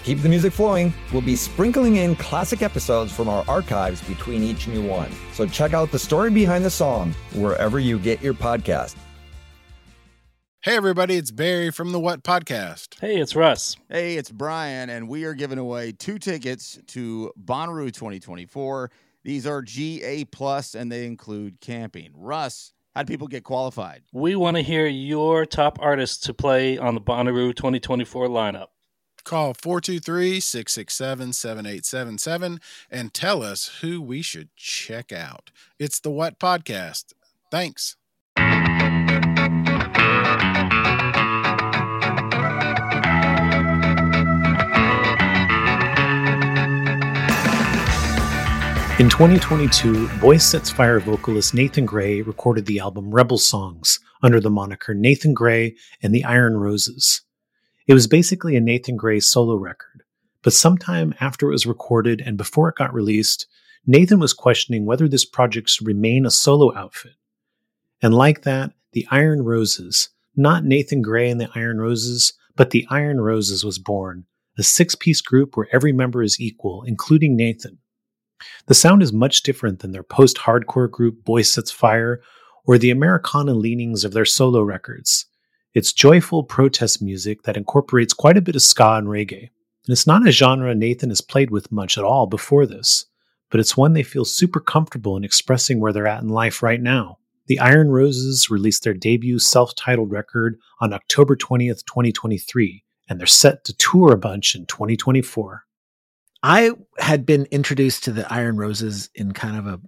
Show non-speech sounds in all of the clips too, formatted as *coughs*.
To keep the music flowing, we'll be sprinkling in classic episodes from our archives between each new one. So check out the story behind the song wherever you get your podcast. Hey, everybody, it's Barry from the What Podcast. Hey, it's Russ. Hey, it's Brian, and we are giving away two tickets to Bonnaroo 2024. These are GA Plus, and they include camping. Russ, how do people get qualified? We want to hear your top artists to play on the Bonnaroo 2024 lineup. Call 423 667 7877 and tell us who we should check out. It's the What Podcast. Thanks. In 2022, Boys Sets Fire vocalist Nathan Gray recorded the album Rebel Songs under the moniker Nathan Gray and the Iron Roses. It was basically a Nathan Gray solo record, but sometime after it was recorded and before it got released, Nathan was questioning whether this project should remain a solo outfit. And like that, the Iron Roses, not Nathan Gray and the Iron Roses, but the Iron Roses was born, a six piece group where every member is equal, including Nathan. The sound is much different than their post hardcore group Boys Sets Fire or the Americana leanings of their solo records. It's joyful protest music that incorporates quite a bit of ska and reggae. And it's not a genre Nathan has played with much at all before this, but it's one they feel super comfortable in expressing where they're at in life right now. The Iron Roses released their debut self titled record on October 20th, 2023, and they're set to tour a bunch in 2024. I had been introduced to the Iron Roses in kind of a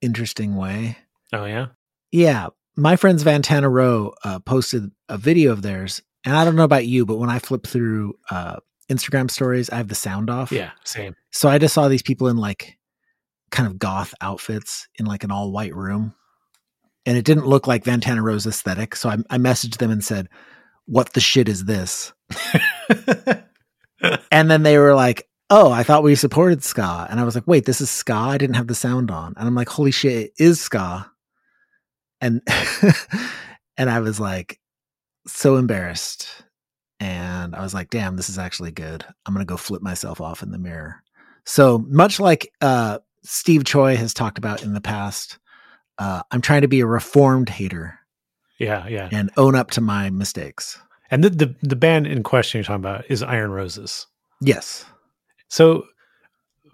interesting way. Oh yeah, Yeah, my friends Vantana Row uh, posted a video of theirs, and I don't know about you, but when I flip through uh, Instagram stories, I have the sound off. yeah, same. So I just saw these people in like kind of goth outfits in like an all white room, and it didn't look like Vantana Row's aesthetic. So I, I messaged them and said, "What the shit is this?" *laughs* and then they were like, "Oh, I thought we supported ska," and I was like, "Wait, this is ska? I didn't have the sound on." And I'm like, "Holy shit, it is ska!" And *laughs* and I was like, so embarrassed, and I was like, "Damn, this is actually good. I'm gonna go flip myself off in the mirror." So much like uh, Steve Choi has talked about in the past, uh, I'm trying to be a reformed hater Yeah, yeah. and own up to my mistakes. And the, the the band in question you're talking about is Iron Roses. Yes. So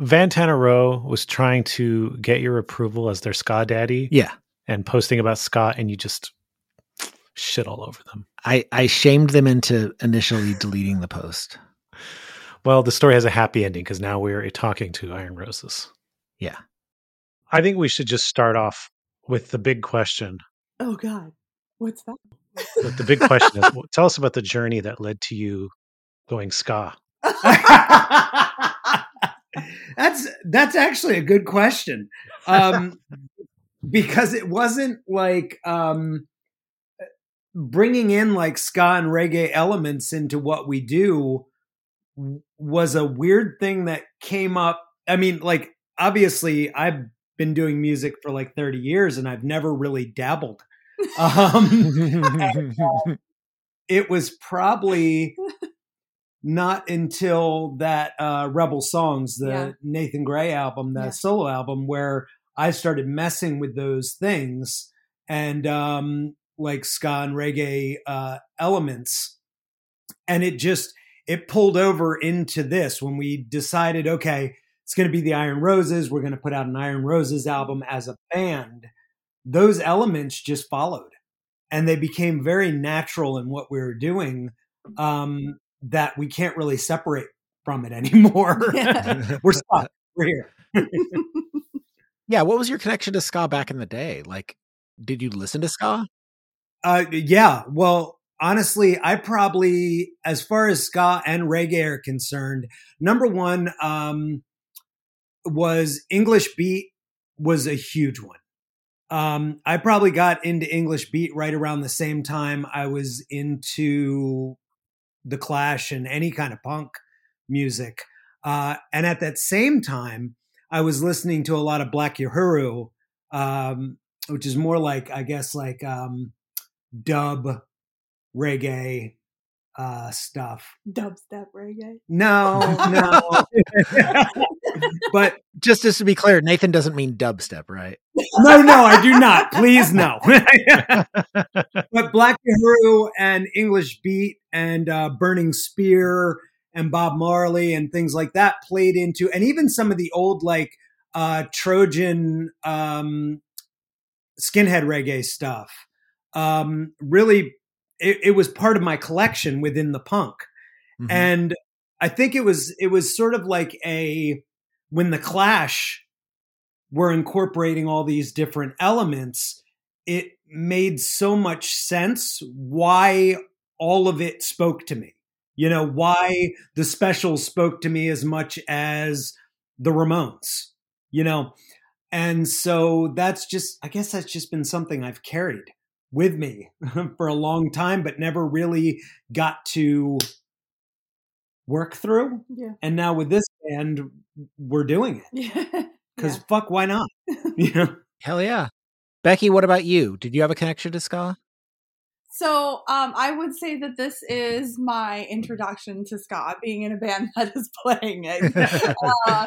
Vantana Row was trying to get your approval as their ska daddy Yeah. And posting about Scott, and you just shit all over them. I, I shamed them into initially deleting the post. Well, the story has a happy ending because now we're talking to Iron Roses. Yeah. I think we should just start off with the big question. Oh God, what's that? But the big question is tell us about the journey that led to you going ska. *laughs* that's that's actually a good question um because it wasn't like um bringing in like ska and reggae elements into what we do was a weird thing that came up i mean like obviously i've been doing music for like 30 years and i've never really dabbled um and, uh, it was probably not until that uh, Rebel Songs, the Yeah. Nathan Gray album, the Yeah. solo album, where I started messing with those things and um, like ska and reggae uh, elements, and it just it pulled over into this when we decided, okay, it's going to be the Iron Roses. We're going to put out an Iron Roses album as a band. Those elements just followed, and they became very natural in what we were doing. Um, that we can't really separate from it *laughs* anymore. we're stuck. We're here. *laughs* Yeah. What was your connection to ska back in the day? Like, did you listen to ska? Uh, yeah. Well, honestly, I probably, as far as ska and reggae are concerned, number one um, was English beat was a huge one. Um, I probably got into English beat right around the same time I was into the Clash and any kind of punk music. Uh, and at that same time, I was listening to a lot of Black Uhuru, um, which is more like, I guess, like um, dub reggae uh, stuff. Dubstep reggae. No, no. *laughs* but just just to be clear, Nathan doesn't mean dubstep, right? no, no, I do not. Please, no. *laughs* but Black Uhuru and English Beat and uh, Burning Spear and Bob Marley and things like that played into, and even some of the old like uh, Trojan um, skinhead reggae stuff. Um, really, it, it was part of my collection within the punk, Mhm. and I think it was it was sort of like a when the Clash were incorporating all these different elements, it made so much sense why all of it spoke to me. You know, why the specials spoke to me as much as the Ramones, you know? And so that's just, I guess that's just been something I've carried with me *laughs* for a long time, but never really got to work through. Yeah. And now with this band, we're doing it. *laughs* Yeah. Because fuck, why not? *laughs* you know? Hell yeah. Becky, what about you? Did you have a connection to ska? So um, I would say that this is my introduction to ska, being in a band *laughs* that is playing it. *laughs* uh,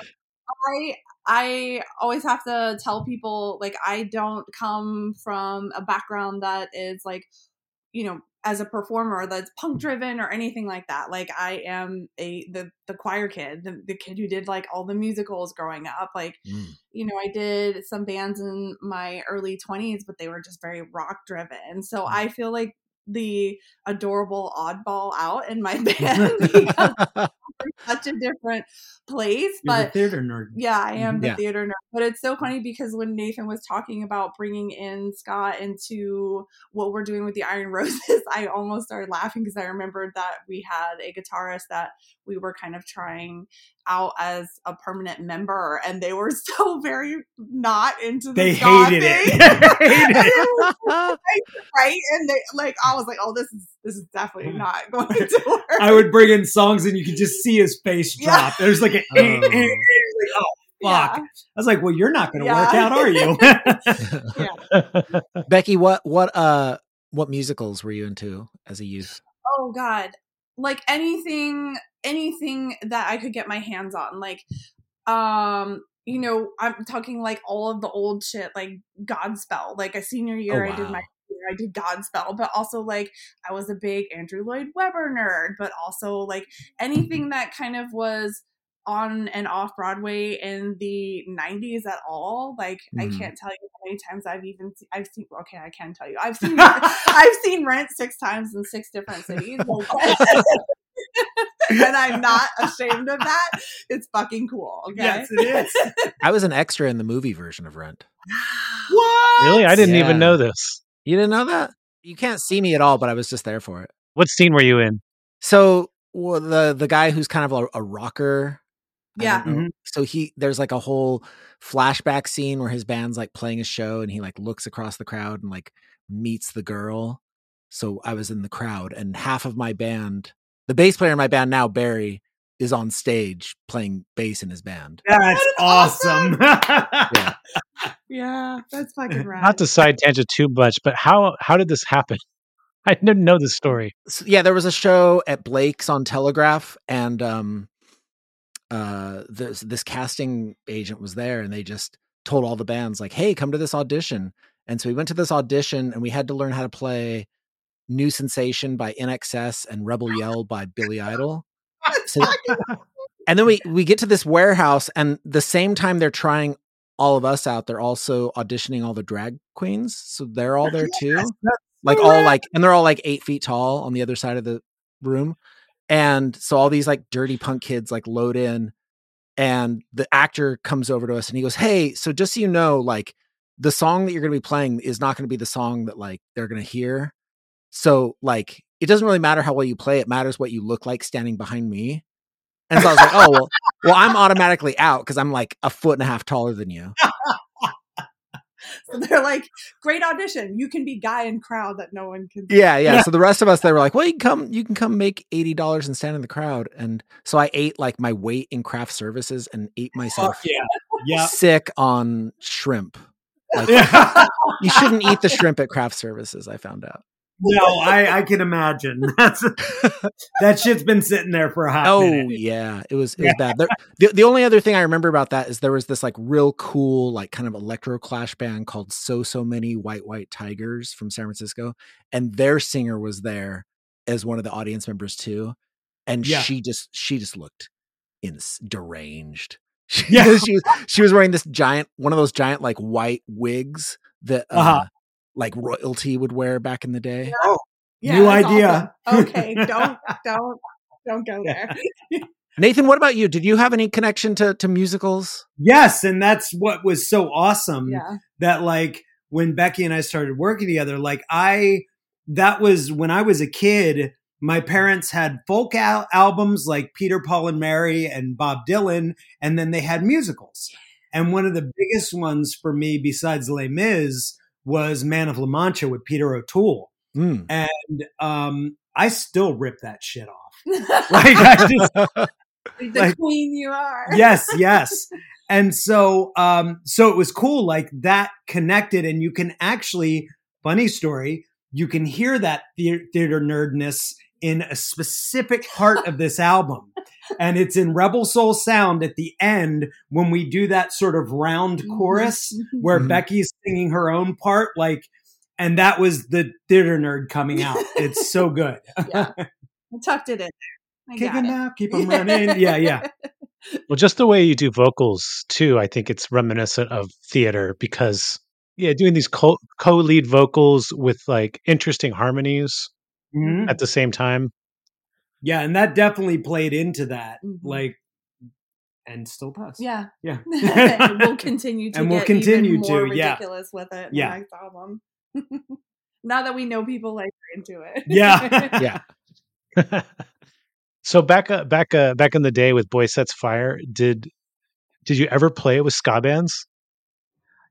I I always have to tell people like I don't come from a background that is like you know as a performer that's punk driven or anything like that. Like I am a the the choir kid, the, the kid who did like all the musicals growing up. Like you know, I did some bands in my early 20s, but they were just very rock driven. So I feel like the adorable oddball out in my *laughs* *laughs* band because such a different place. You're the But theater nerd. yeah, I am mm-hmm. the Yeah. theater nerd. But it's so mm-hmm. funny because when Nathan was talking about bringing in Scott into what we're doing with the Iron *laughs* Roses, I almost started laughing because I remembered that we had a guitarist that we were kind of trying out as a permanent member, and they were *laughs* so very not into the They hated it. *laughs* thing. They hated it. right, right, and they like I was like, oh, this is this is definitely mm-hmm. not going to work. I would bring in songs and you could just see his face Yeah. drop. There's like an *laughs* Oh. *laughs* He's like, oh fuck. Yeah. I was like, well, you're not going to Yeah. work out, are you? *laughs* Becky, what what uh what musicals were you into as a youth? oh god like anything anything that i could get my hands on like um you know i'm talking like all of the old shit like godspell like a senior year i did my wow. I did Godspell, but also like I was a big Andrew Lloyd Webber nerd, but also like anything that kind of was on and off Broadway in the 90s at all. Like I Mhm. can't tell you how many times I've even se- I've seen okay, I can tell you. I've seen *laughs* I've seen Rent six times in six different cities. *laughs* And I'm not ashamed of that. It's fucking cool. Okay. yes, it is. *laughs* I was an extra in the movie version of Rent. what? Really? I didn't Yeah. even know this. You didn't know that? You can't see me at all, but I was just there for it. What scene were you in? So well, the the guy who's kind of a, a rocker. Yeah. don't know. Mm-hmm. So he there's like a whole flashback scene where his band's like playing a show and he like looks across the crowd and like meets the girl. So I was in the crowd and half of my band, the bass player in my band now, Barry, is on stage playing bass in his band. That's is awesome. Yeah. *laughs* Yeah, that's fucking *laughs* right. Not to side tangent too much, but how how did this happen? *laughs* I didn't know this story. So, yeah, there was a show at Blake's on Telegraph, and um, uh, this this casting agent was there, and they just told all the bands like, "Hey, come to this audition." And so we went to this audition, and we had to learn how to play "New Sensation" by INXS and "Rebel Yell" by Billy Idol. So, and then we we get to this warehouse, and the same time they're trying all of us out, they're also auditioning all the drag queens, so they're all there too. Like all like and they're all like eight feet tall on the other side of the room and so all these like dirty punk kids like load in and the actor comes over to us and he goes hey so just so you know like the song that you're going to be playing is not going to be the song that like they're going to hear. So like it doesn't really matter how well you play it matters what you look like standing behind me and so i was like oh well well i'm automatically out because i'm like a foot and a half taller than you so they're like, great audition. You can be guy in crowd that no one can. see." Yeah, yeah. *laughs* So the rest of us, they were like, "Well, you can come, you can come make eighty dollars and stand in the crowd." And so I ate like my weight in craft services and ate myself yeah. Yeah. sick on shrimp. Like, Yeah. you shouldn't eat the *laughs* shrimp at craft services. I found out. No, I, I can imagine. *laughs* That's that shit's been sitting there for a hot Oh minute. yeah, it was it was bad. There, the the only other thing I remember about that is there was this like real cool like kind of electro clash band called So So Many White White Tigers from San Francisco, and their singer was there as one of the audience members too, and Yeah. she just she just looked ins deranged. *laughs* She, Yeah. she was she was wearing this giant one of those giant like white wigs that uh, Uh-huh. Like royalty would wear back in the day. Oh, Yeah, new idea. awesome. Okay, *laughs* don't don't don't go there. *laughs* Nathan, what about you? Did you have any connection to to musicals? Yes, and that's what was so awesome. Yeah. That like when Becky and I started working together, like I that was when I was a kid. My parents had folk al- albums like Peter, Paul, and Mary and Bob Dylan, and then they had musicals. And one of the biggest ones for me, besides Les Mis, was Man of La Mancha with Peter O'Toole. Mm. And um, I still rip that shit off. *laughs* Like I just *laughs* the like- queen you are. yes, yes. *laughs* And so um so it was cool like that connected and you can actually funny story, you can hear that thea- theater nerdness in a specific part of this album. And it's in Rebel Soul Sound at the end when we do that sort of round Mhm, chorus mhm. where Mhm. Becky's singing her own part like and that was the theater nerd coming out. *laughs* It's so good. yeah. I tucked it in there. I Kick got him it. out, keep *laughs* 'em running. Yeah, yeah. *laughs* Well, just the way you do vocals too, I think it's reminiscent of theater because yeah, doing these co- co-lead vocals with like interesting harmonies Mhm. at the same time. Yeah, and that definitely played into that. Mhm. Like and still does. Yeah. Yeah. *laughs* and we'll *laughs* continue to And we'll continue even more to, yeah. ridiculous with it Yeah. the next album. *laughs* now that we know people like are into it. Yeah. Yeah. so back uh, back uh, back in the day with Boy Sets Fire, did did you ever play with ska bands?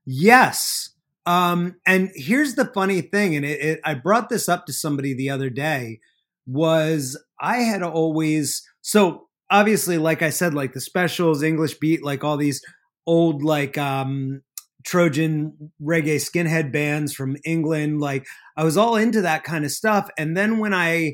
Yes. Um, and here's the funny thing, and it, it, I brought this up to somebody the other day, was I had always so obviously, like I said, like the specials, English beat, like all these old like um Trojan reggae skinhead bands from England, like I was all into that kind of stuff. And then when I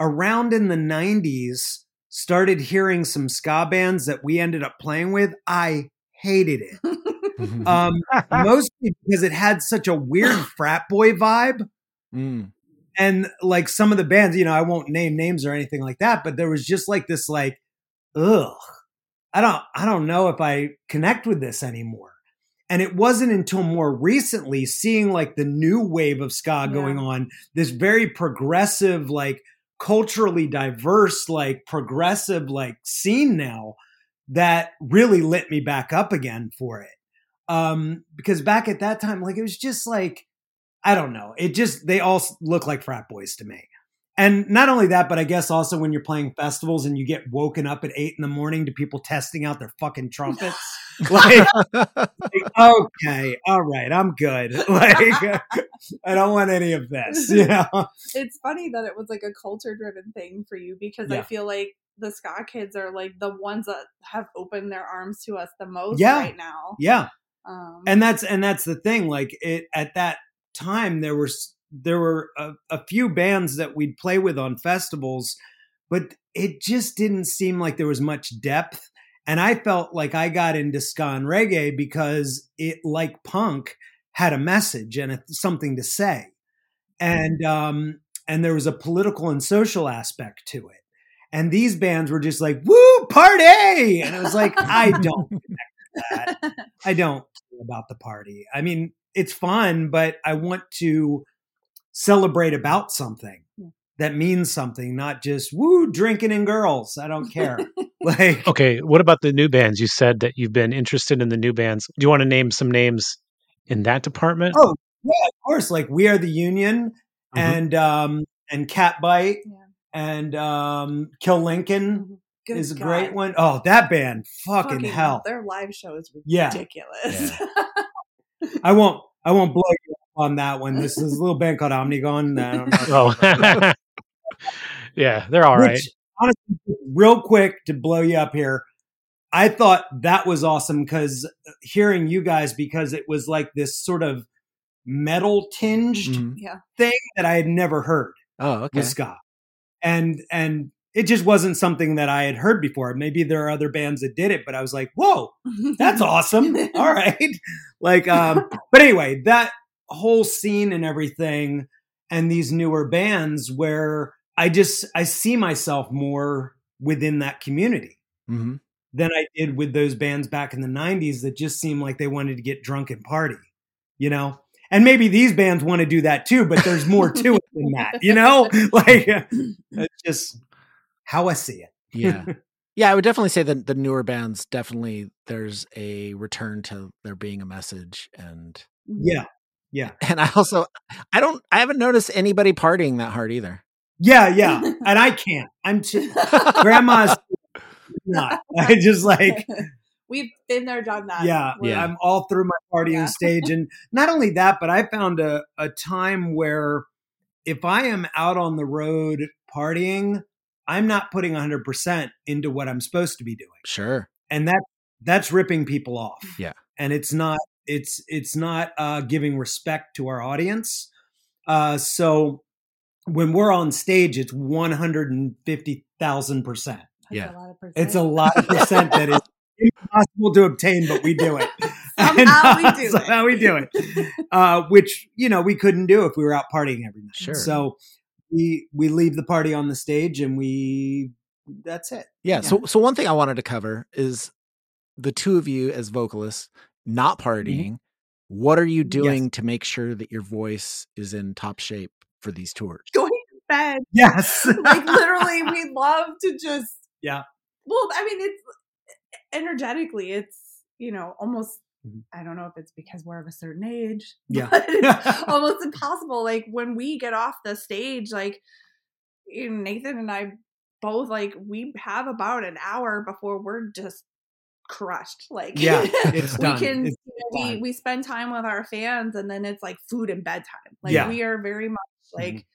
around in the 90s started hearing some ska bands that we ended up playing with, I hated it *laughs* um, mostly because it had such a weird frat boy vibe. Mm. And like some of the bands, you know, I won't name names or anything like that, but there was just like this, like, ugh, I don't, I don't know if I connect with this anymore. And it wasn't until more recently seeing like the new wave of ska Yeah. going on, this very progressive, like culturally diverse, like progressive, like scene now that really lit me back up again for it um because back at that time like it was just like i don't know. It just they all look like frat boys to me. And not only that but i guess also when you're playing festivals and you get woken up at eight in the morning to people testing out their fucking trumpets like, *laughs* like, okay all right i'm good. *laughs* Like i don't want any of this you *laughs* know? It's funny that it was like a culture driven thing for you because I feel like the ska kids are like the ones that have opened their arms to us the most Yeah. right now. yeah. Um, and that's and that's the thing like it at that time there was there were a, a few bands that we'd play with on festivals but it just didn't seem like there was much depth. And i felt like i got into ska and reggae because it like punk had a message and a, something to say. And um and there was a political and social aspect to it. And these bands were just like woo party! And I was like i don't *laughs* that. I don't about the party. I mean, it's fun, but I want to celebrate about something that means something, not just woo drinking and girls. I don't care. *laughs* like, Okay, what about the new bands? You said that you've been interested in the new bands. Do you want to name some names in that department? oh yeah, of course. Like we are the Union Mhm. and um and Catbite Yeah. and um Kill Lincoln Mm-hmm. Good is a God. great one. Oh, that band, fucking, hell. Their live show is Yeah. ridiculous. *laughs* I won't I won't blow you up on that one. This is a little band called Omnigone. I don't know. Oh, *laughs* yeah, they're all right. Which, honestly, real quick to blow you up here, I thought that was awesome because hearing you guys because it was like this sort of metal tinged Mhm. Thing that I had never heard Oh, okay. with ska, and and it just wasn't something that I had heard before. Maybe there are other bands that did it, but I was like, whoa, that's *laughs* awesome. All right. *laughs* Like, um, but anyway, that whole scene and everything, and these newer bands where I just I see myself more within that community hmm than I did with those bands back in the '90s that just seemed like they wanted to get drunk and party, you know. And maybe these bands want to do that too, but there's more to it than that, you know. *laughs* Like, it's just how I see it. Yeah. *laughs* Yeah, I would definitely say that the newer bands definitely there's a return to there being a message and Yeah, yeah, *laughs* and I also I don't I haven't noticed anybody partying that hard either. yeah, *laughs* yeah. And I can't. I'm too. Grandma's not. I just like We've been there, done that. yeah, We're- I'm all through my partying Yeah. stage, and not only that, but I found a a time where if I am out on the road partying, I'm not putting 100 percent into what I'm supposed to be doing, Sure. and that that's ripping people off. Yeah. and it's not it's it's not uh, giving respect to our audience. Uh, so when we're on stage, it's 150 thousand percent. That's Yeah. a percent. It's a lot of percent that is impossible to obtain, but we do it. *laughs* Somehow we And, uh, do it. Somehow we do it. Uh, which you know we couldn't do if we were out partying every night. Sure. So we we leave the party on the stage and we that's it. Yeah, So so one thing I wanted to cover is the two of you as vocalists not mm-hmm. partying. What are you doing to make sure that your voice is in top shape for these tours? going to bed. Yes. *laughs* like literally, we love to just. Yeah. Well, I mean, it's energetically, it's you know almost. Mhm. I don't know if it's because we're of a certain age. *laughs* Yeah. but it's *laughs* almost impossible. Like when we get off the stage, like you know, Nathan and I both like we have about an hour before we're just crushed. Like Yeah, it's *laughs* we done. can It's you know, we we spend time with our fans and then it's like food and bedtime. Like Yeah. Mm-hmm. we are very much like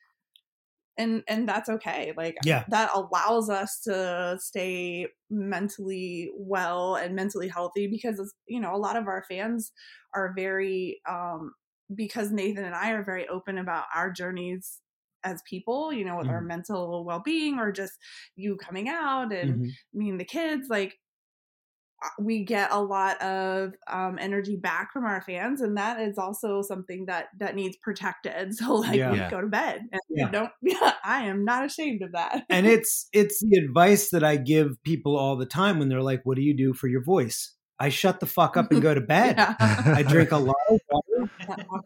and and that's okay. Like Yeah. that allows us to stay mentally well and mentally healthy because it's, you know, a lot of our fans are very um because Nathan and I are very open about our journeys as people, you know, with Mm-hmm. our mental well-being or just you coming out and Mhm. me and the kids like we get a lot of um, energy back from our fans and that is also something that that needs protected *laughs* so like Yeah. we Yeah. go to bed and Yeah. don't *laughs* yeah i am not ashamed of that *laughs* and it's it's the advice that I give people all the time when they're like, "What do you do for your voice?" I shut the fuck up and go to bed. Yeah. I drink a lot of water.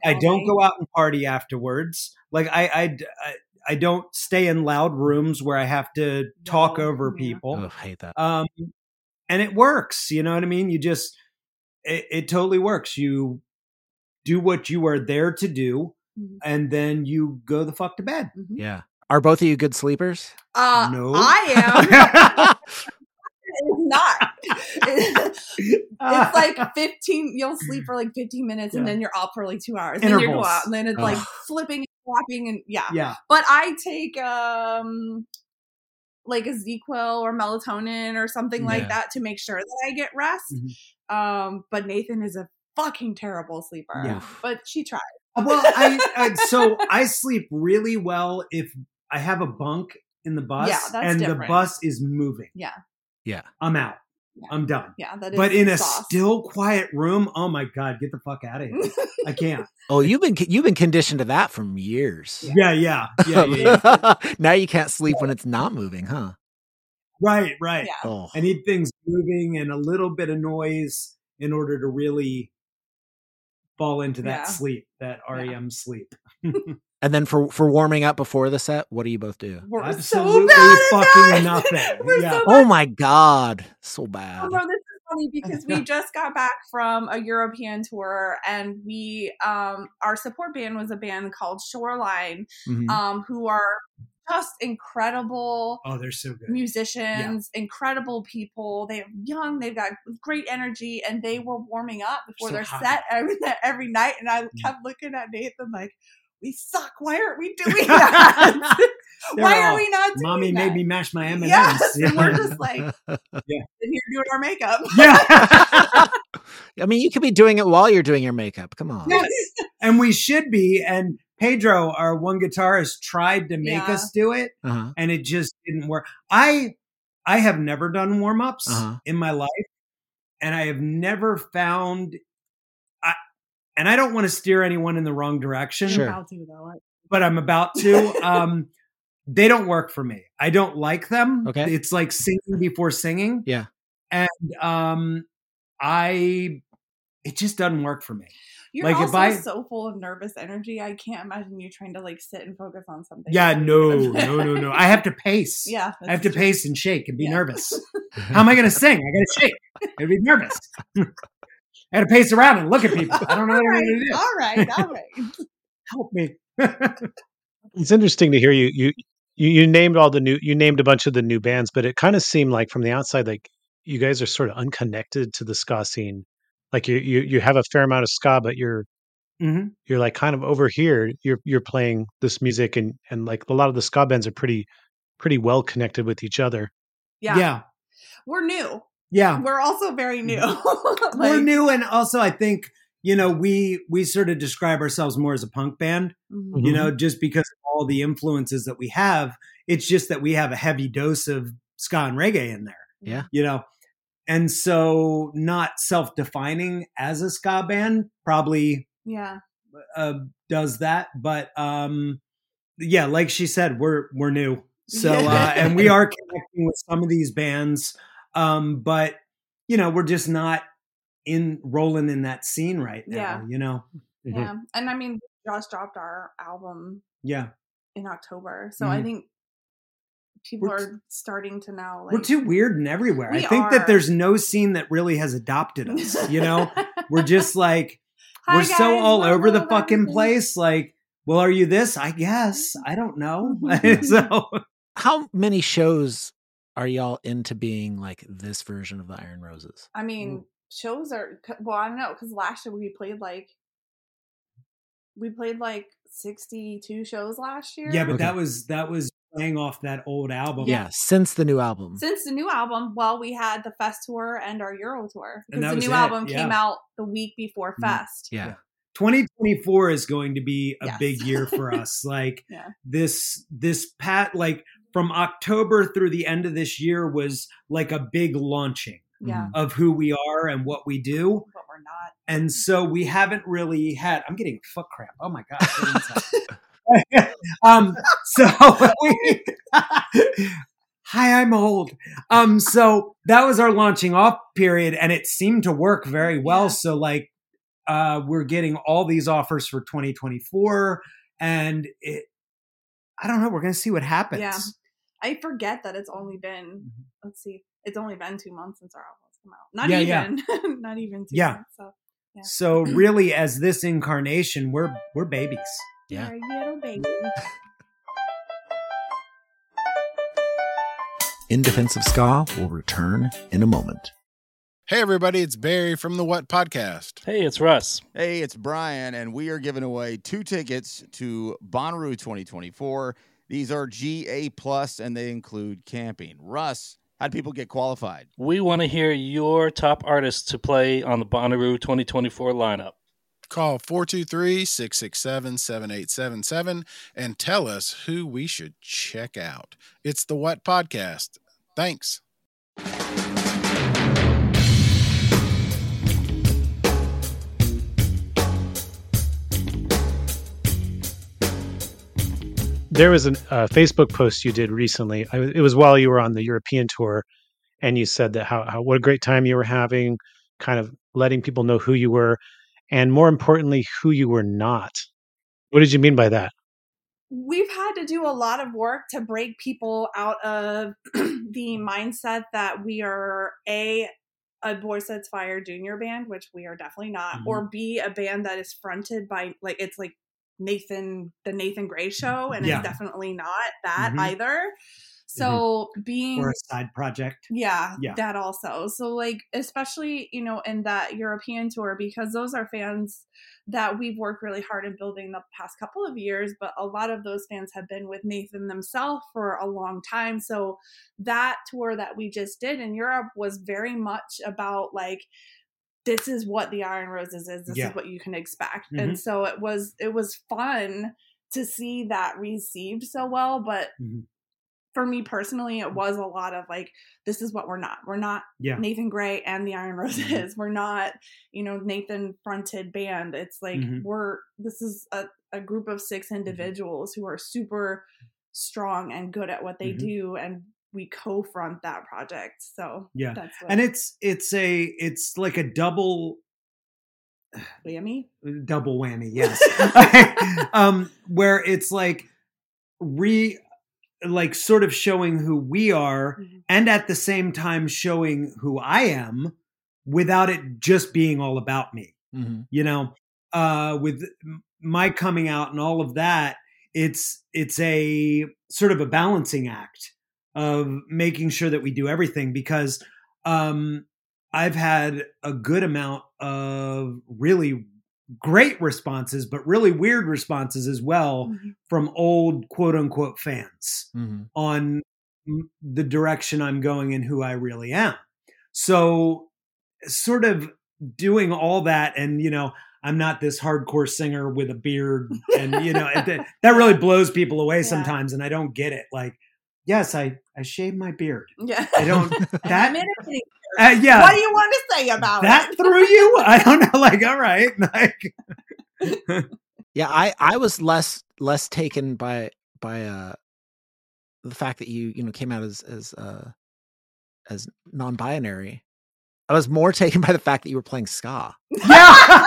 I don't go out and party afterwards. Like I, I, I, I don't stay in loud rooms where I have to talk No, over yeah. people. Oh, hate that. Um, and it works. You know what I mean? You just, it, it totally works. You do what you are there to do, Mhm. and then you go the fuck to bed. Mhm. Yeah. Are both of you good sleepers? uh No. i am *laughs* it's not *laughs* it's like 15 you'll sleep for like 15 minutes and then you're up for like two hours then you go out and then it's like Ugh. flipping and flopping and yeah yeah. but I take um like a ZzzQuil or melatonin or something Yeah. like that to make sure that I get rest. Mhm. Um, but Nathan is a fucking terrible sleeper. Yeah. But she tried. Well, I, I so I sleep really well if I have a bunk in the bus Yeah, and the bus is moving. Yeah. Yeah. I'm out. Yeah. I'm done. Yeah, that is But in a still quiet room, oh my god, get the fuck out of here! I can't. *laughs* Oh, you've been you've been conditioned to that from years. Yeah, yeah, yeah, yeah. *laughs* yeah. *laughs* now you can't sleep when it's not moving, huh? right, right. Yeah. Oh. I need things moving and a little bit of noise in order to really fall into that Yeah. sleep, that REM sleep. And then for for warming up before the set, what do you both do? We're Absolutely so bad at fucking that. nothing. *laughs* We're Yeah. so Oh my god, so bad. Oh, no, this is funny because we *laughs* just got back from a European tour and we um our support band was a band called Shoreline Mhm. um who are just incredible Oh, they're so good. musicians, incredible people. They're young, they've got great energy, and they were warming up before So their hot. set every, *laughs* every night. And I kept looking at Nathan like, we suck. Why aren't we *laughs* doing that? They're Why are all, we not doing Mommy that? made me mash my M and Yes, M's. and we're just like *laughs* Yeah. in here doing our makeup. yeah. *laughs* I mean, you could be doing it while you're doing your makeup. Come on. Yes. and we should be. And Pedro, our one guitarist, tried to make Yeah. us do it, Uh-huh. and it just didn't work. I I have never done warm ups Uh-huh. in my life, and I have never found. I and I don't want to steer anyone in the wrong direction, Sure. About to, though. but I'm about to. Um, they don't work for me. I don't like them. Okay. it's like singing before singing. Yeah. and um, I it just doesn't work for me. You're Like, if also I- so full of nervous energy. I can't imagine you trying to like sit and focus on something. Yeah, no, no, no, no. *laughs* I have to pace. Yeah, I have to true. pace and shake and be Yeah. nervous. *laughs* How am I going to sing? I got to shake and be nervous. *laughs* I got to pace around and look at people. I don't know All what I'm right, going to do. all right, all right. *laughs* Help me. It's interesting to hear you you you you named all the new you named a bunch of the new bands, but it kind of seemed like from the outside like you guys are sort of unconnected to the ska scene. Like you you you have a fair amount of ska, but you're Mhm. you're like kind of over here. You're you're playing this music and and like a lot of the ska bands are pretty pretty well connected with each other. Yeah. Yeah. We're new. Yeah. We're also very new. *laughs* We're new. And also, I think, you know, we, we sort of describe ourselves more as a punk band, mhm. you know, just because of all the influences that we have. It's just that we have a heavy dose of ska and reggae in there. Yeah. you know and so not self-defining as a ska band probably Yeah. uh, does that but um yeah like she said we're we're new so uh and we are connecting with some of these bands um but you know we're just not in rolling in that scene right now Yeah. you know Yeah. And I mean, we just dropped our album yeah in October. So I Mhm. think people We're are starting to now like we're too weird and everywhere i think are. that there's no scene that really has adopted us you know *laughs* we're just like Hi, we're so guys, all over the fucking everything. place. Like, well, are you this? I guess. I don't know. Mm-hmm. *laughs* so *laughs* How many shows are y'all into being like this version of the Iron Roses? I mean, shows are well, I don't know because last year we played like we played like sixty-two shows last year. yeah, but Okay. that was that was playing off that old album. Yeah, since the new album. since the new album, well, we had the Fest tour and our Euro tour because the new it, album yeah. came out the week before Mhm. Fest. yeah. 2024 is going to be a Yes. big year for us. *laughs* Like Yeah. this this pat like from October through the end of this year was like a big launching Yeah, of who we are and what we do. but we're not. And so we haven't really had I'm getting foot cramp. Oh my god. what is *laughs* that? *laughs* um so *laughs* we Hi, I'm old. Um so that was our launching off period and it seemed to work very well. Yeah. So like uh we're getting all these offers for 2024 and it I don't know, we're going to see what happens. Yeah. I forget that it's only been Mm-hmm. let's see, it's only been two months since our album's come out. Not Yeah, yeah. even, *laughs* not even two Yeah. months. So yeah. So really as this incarnation, we're we're babies. Yeah. Little baby. In Defense of Ska will return in a moment. Hey, everybody, it's Barry from the What Podcast. Hey, it's Russ. Hey, it's Brian, and we are giving away two tickets to Bonnaroo 2024. These are GA plus, and they include camping. Russ, how do people get qualified? We want to hear your top artists to play on the Bonnaroo 2024 lineup. Call 423 667 7877 and tell us who we should check out. It's the What Podcast. Thanks. There was a uh, Facebook post you did recently. I, it was while you were on the European tour, and you said that how, how what a great time you were having, kind of letting people know who you were, and more importantly, who you were not. What did you mean by that? we've had to do a lot of work to break people out of *clears throat* the mindset that we are a a boy sets fire junior band which we are definitely not Mhm. or b a band that is fronted by like it's like Nathan the Nathan Gray show and Yeah. it's definitely not that Mhm. either. So being or a side project. yeah, Yeah. that also. So like especially, you know, in that European tour because those are fans that we've worked really hard in building the past couple of years, but a lot of those fans have been with Nathan themselves for a long time. So that tour that we just did in Europe was very much about like this is what the Iron Roses is. This Yeah. is what you can expect. Mhm. And so it was it was fun to see that received so well, but Mhm. for me personally, it was a lot of like, this is what we're not. We're not Yeah. Nathan Gray and the Iron *laughs* Roses. Mhm. We're not, you know, Nathan fronted band. It's like Mhm. we're this is a, a group of six individuals who are super strong and good at what they do and we co-front that project. So Yeah. that's what And it's it's a it's like a double whammy. double whammy yes *laughs* *laughs* um where it's like re like sort of showing who we are Mhm. and at the same time showing who i am without it just being all about me Mm-hmm. you know uh with my coming out and all of that it's it's a sort of a balancing act of making sure that we do everything because um i've had a good amount of really great responses but really weird responses as well Mhm. from old quote unquote fans Mm-hmm. on the direction I'm going and who I really am. So, sort of doing all that, and you know, I'm not this hardcore singer with a beard, and you know, it, that- that really blows people away *laughs* Yeah. sometimes, and I don't get it. Like, yes, I I shave my beard. Yeah. I don't *laughs* that. I'm in a meeting. Uh, yeah, What do you want to say about that it? threw you? *laughs* I don't know. Like, all right, *laughs* like, Yeah, I I was less less taken by by uh the fact that you you know came out as as uh as non-binary. I was more taken by the fact that you were playing ska. yeah,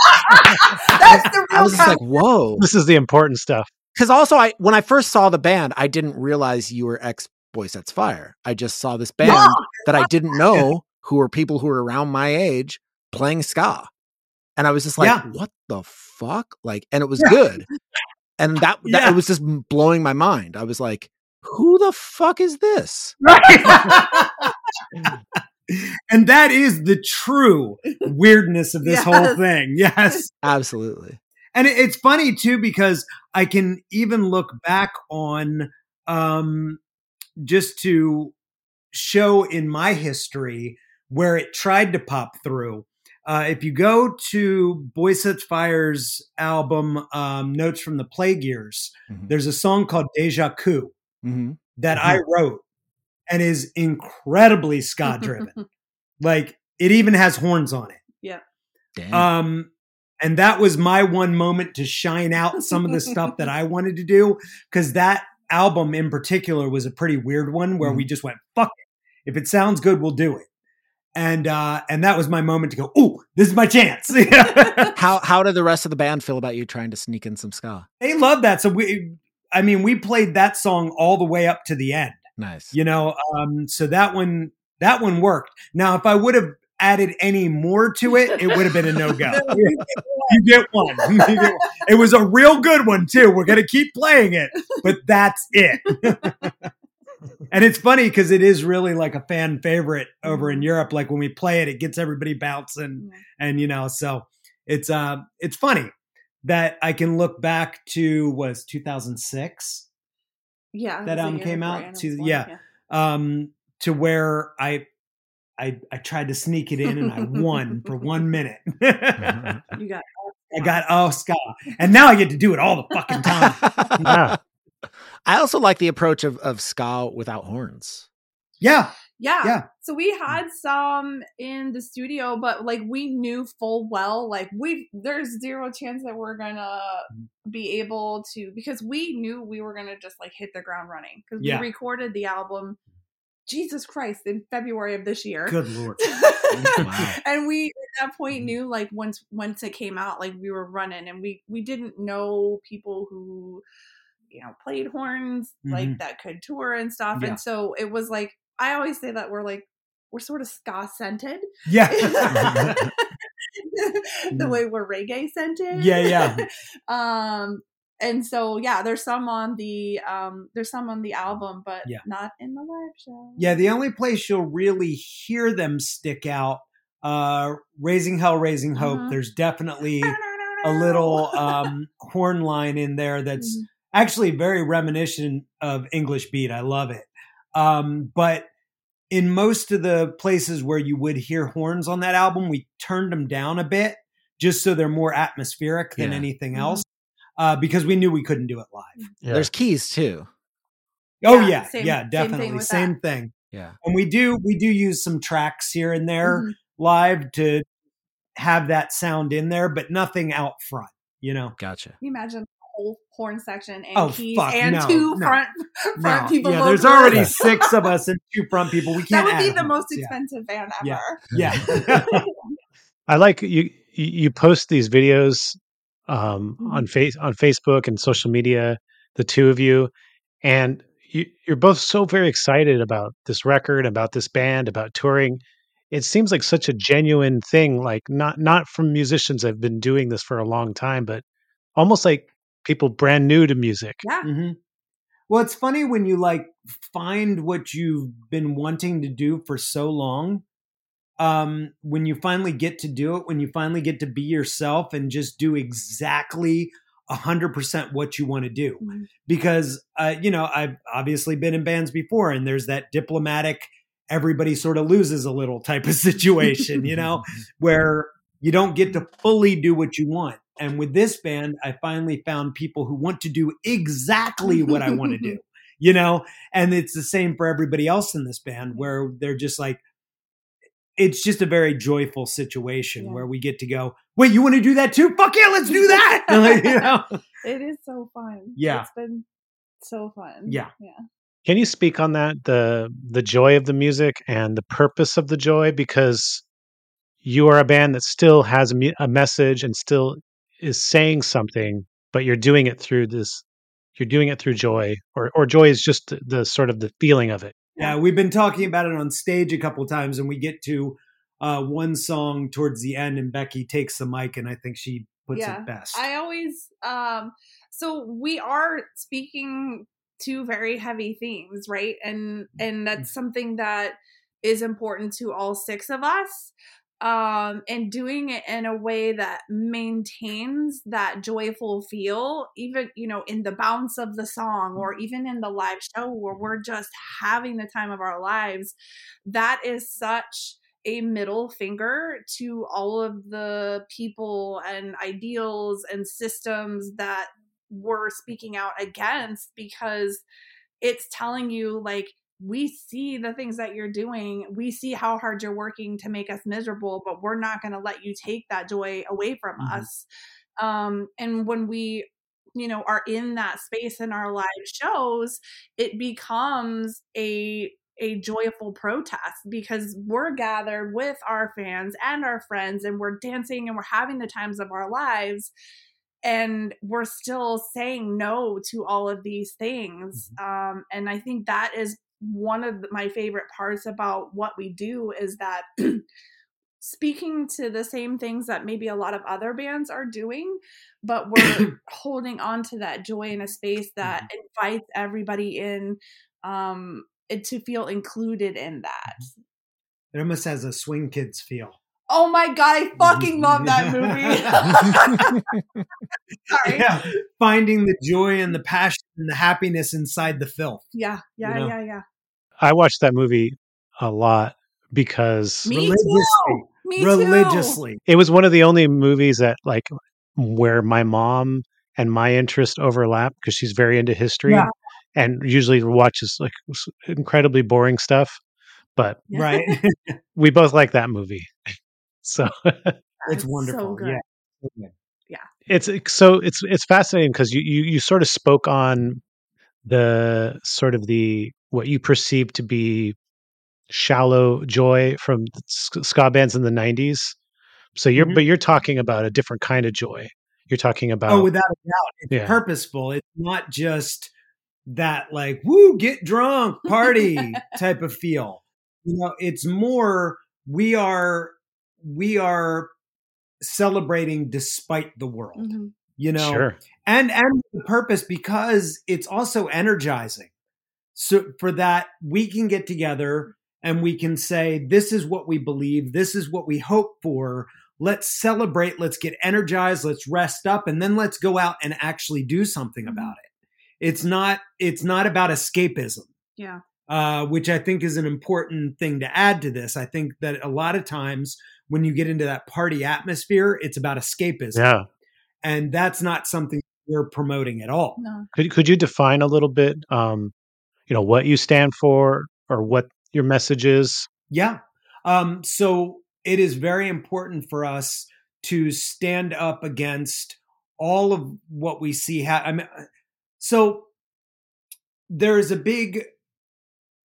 That's the real I was just like, whoa. This is the important stuff. Because also, I when I first saw the band, I didn't realize you were ex Boy Sets Fire. I just saw this band Yeah. that I didn't *laughs* know who were people who were around my age playing ska, and I was just like, Yeah. "What the fuck?" Like, and it was good, and that, *laughs* that Yeah. it was just blowing my mind. I was like, "Who the fuck is this?" right. *laughs* and that is the true weirdness of this whole thing. Yes. Absolutely. And it- it's funny too because I can even look back on um just to show in my history where it tried to pop through. Uh, if you go to Boy Sets Fire's album um, Notes from the Plague Years, Mhm. there's a song called Deja Coup Mm-hmm. that I wrote and is incredibly ska driven. *laughs* like it even has horns on it. Damn. Um, and that was my one moment to shine out some of the stuff that I *laughs* wanted to do because that album in particular was a pretty weird one where we just went fuck it. If it sounds good, we'll do it. And uh, and that was my moment to go. Ooh, this is my chance. *laughs* how how did the rest of the band feel about you trying to sneak in some ska? they love that. So we, I mean, we played that song all the way up to the end. Nice. you know um so that one that one worked now if i would have added any more to it it would have been a *laughs* *laughs* get one. *laughs* You get one. it was a real good one too. We're gonna keep playing it but that's it. And it's funny because it is really like a fan favorite over in europe. Like when we play it it gets everybody bouncing and you know so it's uh it's funny that i can look back to was 2006 Yeah. that album came out to born, yeah, um to where I I I tried to sneak it in and I won for one minute. I *laughs* You got I got oh ska, and now I get to do it all the fucking time. *laughs* Yeah. I also like the approach of, of ska without horns. Yeah, Yeah. Yeah. So we had some in the studio, but like we knew full well, like we there's zero chance that we're gonna be able to because we knew we were gonna just like hit the ground running because Yeah. we recorded the album. Jesus Christ! In February of this year. good lord. *laughs* Wow. and we at that Mm-hmm. point knew like once once it came out like we were running and we we didn't know people who you know played horns like Mhm. that could tour and stuff Yeah. and so it was like i always say that we're like we're sort of ska scented Yeah, *laughs* *laughs* the way we're reggae scented Yeah, yeah. um and so yeah, there's some on the um there's some on the album, but Yeah. not in the live show. Yeah, the only place you'll really hear them stick out, uh, raising hell, raising hope. Mhm. There's definitely a *laughs* little um, horn line in there that's Mhm. actually very reminiscent of English beat. I love it. Um, but in most of the places where you would hear horns on that album, we turned them down a bit just so they're more atmospheric than Yeah. anything Mhm. else. Uh, because we knew we couldn't do it live. There's keys too. Oh Yeah, yeah, same- yeah, same thing definitely, same thing. Yeah. And we do we do use some tracks here and there Mhm. live to have that sound in there, but nothing out front. You know, Gotcha. Can you imagine the whole horn section and Oh, keys fuck, and no, two no, front front no, people? yeah. There's vocalists? already six of us and two *laughs* front people. We can't. That would be add the most horns. expensive band ever. Yeah, yeah. *laughs* yeah. *laughs* I like you. you- You post these videos um, Mhm. on face on Facebook and social media, the two of you, and you, you're both so very excited about this record, about this band, about touring. It seems like such a genuine thing, like not not from musicians that have been doing this for a long time, but almost like people brand new to music. Yeah. Mm-hmm. Well, it's funny when you like find what you've been wanting to do for so long. Um, when you finally get to do it, when you finally get to be yourself and just do exactly a hundred percent what you want to do. Mhm. Because, uh, you know, I've obviously been in bands before and there's that diplomatic, everybody sort of loses a little type of situation, you know, *laughs* where you don't get to fully do what you want. And with this band, I finally found people who want to do exactly what I want to do, *laughs* you know? And it's the same for everybody else in this band where they're just like, it's just a very joyful situation Yeah. where we get to go, wait, you want to do that too? Fuck yeah, let's do that. *laughs* Like, *laughs* you know? It is so fun. Yeah. It's been so fun. Yeah. Yeah. Can you speak on that the the joy of the music and the purpose of the joy because you are a band that still has a, mu- a message and still is saying something but you're doing it through this you're doing it through joy or or joy is just the, the sort of the feeling of it. Yeah, we've been talking about it on stage a couple times, and we get to uh, one song towards the end, and Becky takes the mic, and I think she puts yeah. it best. I always um so we are speaking to very heavy themes, right? And and that's something that is important to all six of us. Um and doing it in a way that maintains that joyful feel even you know in the bounce of the song or even in the live show where we're just having the time of our lives that is such a middle finger to all of the people and ideals and systems that we're speaking out against because it's telling you like we see the things that you're doing. We see how hard you're working to make us miserable but we're not going to let you take that joy away from Mhm. us. Um and when we you know are in that space in our live shows it becomes a a joyful protest because we're gathered with our fans and our friends and we're dancing and we're having the times of our lives and we're still saying no to all of these things. Um, and i think that is one of my favorite parts about what we do is that *clears throat* speaking to the same things that maybe a lot of other bands are doing but we're *coughs* holding on to that joy in a space that invites everybody in um to feel included in that. It almost has a Swing Kids feel. Oh my god i fucking love that *laughs* movie *laughs* sorry Yeah, finding the joy and the passion and the happiness inside the filth. yeah yeah You know? yeah yeah I watched that movie a lot because me Religiously. too me religiously. too it was one of the only movies that like where my mom and my interest overlap because she's very into history Yeah. and usually watches like incredibly boring stuff but Yeah. Right? *laughs* we both like that movie so it's *laughs* so wonderful. good. Yeah. So good. it's so it's it's fascinating because you, you you sort of spoke on the sort of the what you perceive to be shallow joy from the ska bands in the 90s so you're Mhm. but you're talking about a different kind of joy you're talking about Oh, without a doubt. It's Yeah. purposeful. It's not just that like, woo, get drunk, party *laughs* type of feel. You know, it's more we are we are celebrating despite the world. Mhm. you know, Sure. and and the purpose because it's also energizing. So for that, we can get together and we can say, this is what we believe, this is what we hope for. Let's celebrate, let's get energized, let's rest up, and then let's go out and actually do something about it. It's not it's not about escapism Yeah. uh, which I think is an important thing to add to this. I think that a lot of times when you get into that party atmosphere, it's about escapism. Yeah. And that's not something we're promoting at all. No. Could could you define a little bit, um, you know, what you stand for or what your message is? Yeah. Um, so it is very important for us to stand up against all of what we see. Ha- I mean, so there is a big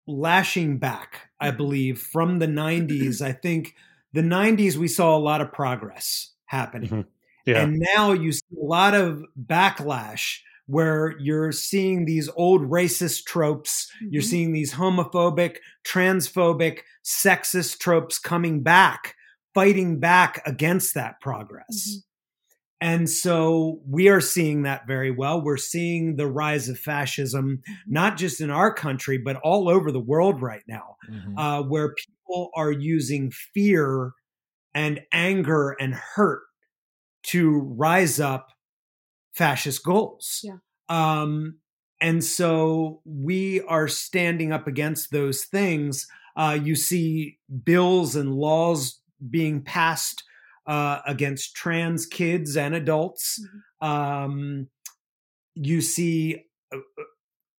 lashing back, I believe, from the 90s. I think the 90s, we saw a lot of progress happening. Mhm. Yeah. And now you see a lot of backlash where you're seeing these old racist tropes, you're Mhm. seeing these homophobic, transphobic, sexist tropes coming back, fighting back against that progress. And so we are seeing that very well. We're seeing the rise of fascism, not just in our country, but all over the world right now, uh, where people are using fear and anger and hurt to rise up fascist goals. Yeah. Um, and so we are standing up against those things. Uh, you see bills and laws being passed uh, against trans kids and adults. Um, you see uh, uh,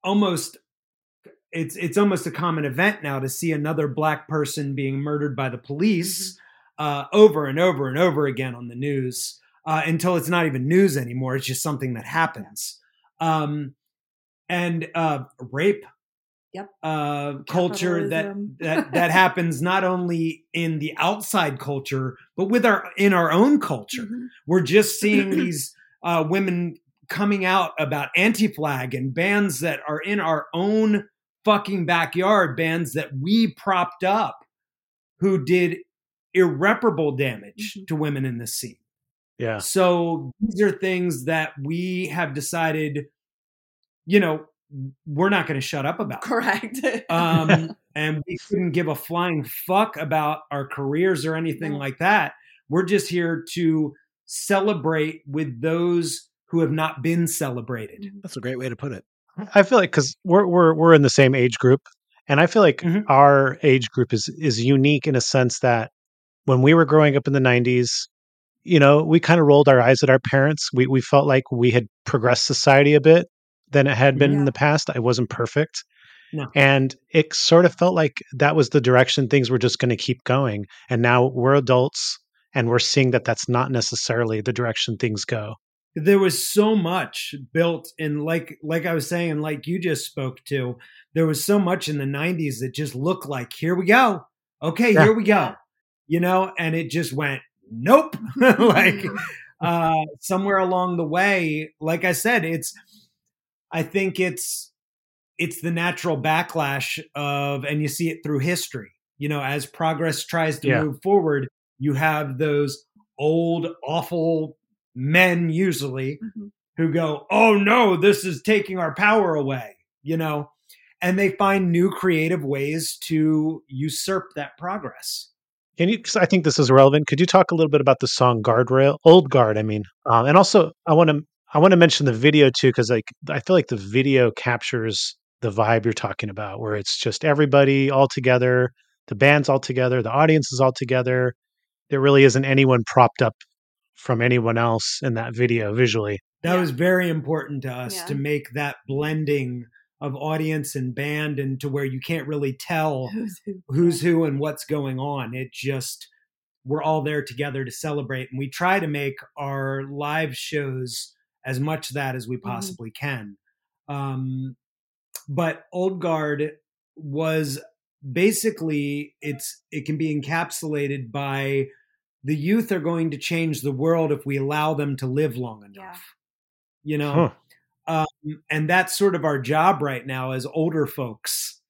almost it's it's almost a common event now to see another black person being murdered by the police uh, over and over and over again on the news uh, until it's not even news anymore. It's just something that happens. Um, and uh, rape, Yep. uh, culture that *laughs* that that happens not only in the outside culture but with our in our own culture. Mhm. We're just *clears throat* seeing these uh, women coming out about anti-flag and bands that are in our own fucking backyard, bands that we propped up, who did irreparable damage Mhm. to women in this scene. Yeah. So these are things that we have decided, you know, we're not going to shut up about. Correct. *laughs* Um, *laughs* and we couldn't give a flying fuck about our careers or anything No. like that. We're just here to celebrate with those who have not been celebrated. That's a great way to put it. I feel like because we're we're we're in the same age group, and I feel like Mhm. our age group is is unique in a sense that when we were growing up in the '90s, you know, we kind of rolled our eyes at our parents. We we felt like we had progressed society a bit than it had been in the past. It wasn't perfect, No. and it sort of felt like that was the direction things were just going to keep going. And now we're adults, and we're seeing that that's not necessarily the direction things go. there was so much built in like like i was saying and like you just spoke to there was so much in the 90s that just looked like here we go okay Yeah. here we go you know and it just went nope *laughs* like *laughs* uh somewhere along the way like i said it's i think it's it's the natural backlash of and you see it through history you know as progress tries to Yeah. move forward you have those old awful men usually Mhm. who go, "Oh no, this is taking our power away," you know, and they find new creative ways to usurp that progress. Can you? 'cause I think this is relevant. Could you talk a little bit about the song "Guardrail"? Old Guard, I mean, um, and also I want to I want to mention the video too because like I feel like the video captures the vibe you're talking about, where it's just everybody all together, the band's all together, the audience is all together. There really isn't anyone propped up from anyone else in that video visually. That Yeah. was very important to us Yeah. to make that blending of audience and band and to where you can't really tell Who's who? who's who and what's going on. It just we're all there together to celebrate and we try to make our live shows as much that as we possibly can. Um, but Old Guard was basically it's it can be encapsulated by the youth are going to change the world if we allow them to live long enough. You know, Huh. um, and that's sort of our job right now as older folks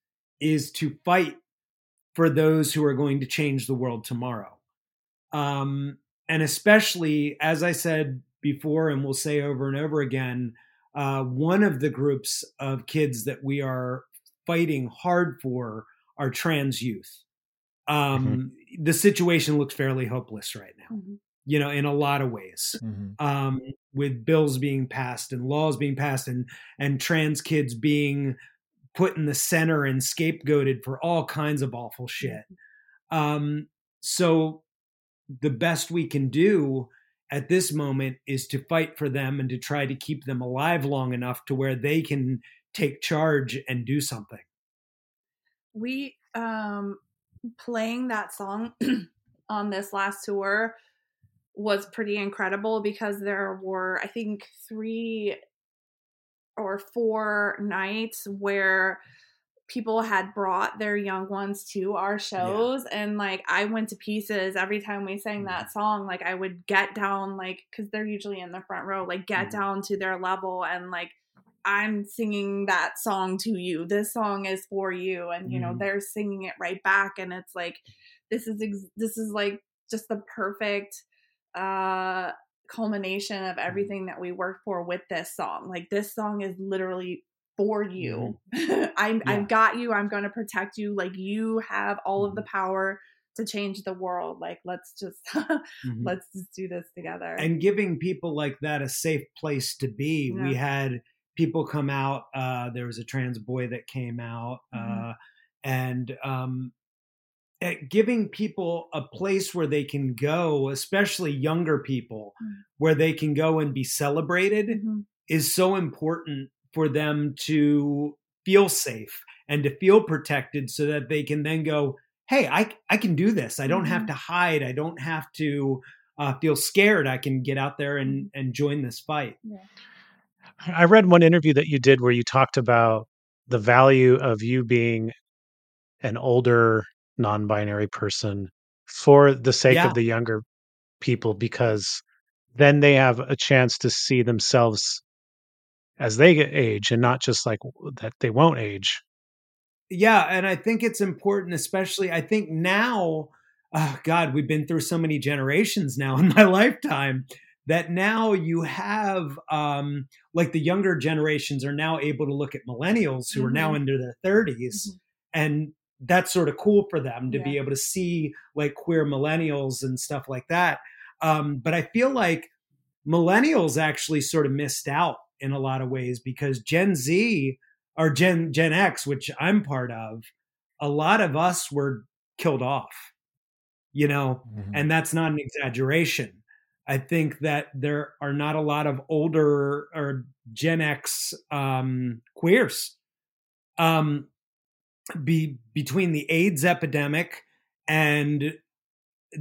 is to fight for those who are going to change the world tomorrow. Um, and especially, as I said before and we'll say over and over again. Uh, one of the groups of kids that we are fighting hard for are trans youth. Um, The situation looks fairly hopeless right now, you know, in a lot of ways. Um, with bills being passed and laws being passed and and trans kids being put in the center and scapegoated for all kinds of awful shit. Um, so the best we can do at this moment is to fight for them and to try to keep them alive long enough to where they can take charge and do something. we um playing that song *clears throat* on this last tour was pretty incredible because there were i think three or four nights where people had brought their young ones to our shows and like i went to pieces every time we sang that song. Like i would get down like because they're usually in the front row like get down to their level and like i'm singing that song to you. This song is for you. And you know Mhm. they're singing it right back and it's like this is ex- this is like just the perfect uh culmination of everything that we worked for with this song. Like this song is literally for you *laughs* I'm, Yeah. i've got you i'm going to protect you like you have all of the power to change the world like let's just *laughs* let's just do this together and giving people like that a safe place to be. We had people come out. Uh, there was a trans boy that came out, Mhm. uh, and um, eh, giving people a place where they can go, especially younger people, where they can go and be celebrated, is so important for them to feel safe and to feel protected, so that they can then go, "Hey, I I can do this. I don't have Mhm. to hide. I don't have to." Uh, feel scared, I can get out there and, and join this fight. I read one interview that you did where you talked about the value of you being an older non-binary person for the sake Yeah. of the younger people because then they have a chance to see themselves as they get age and not just like that they won't age. Yeah, and I think it's important, especially I think now, oh God, we've been through so many generations now *laughs* in my lifetime that now you have um like the younger generations are now able to look at millennials who are now Mhm. into their 30s and that's sort of cool for them to be able to see like queer millennials and stuff like that. Um, but I feel like millennials actually sort of missed out in a lot of ways because Gen Z or Gen Gen X, which I'm part of, a lot of us were killed off. You know, and that's not an exaggeration. I think that there are not a lot of older or Gen X um, queers. Um, be between the AIDS epidemic and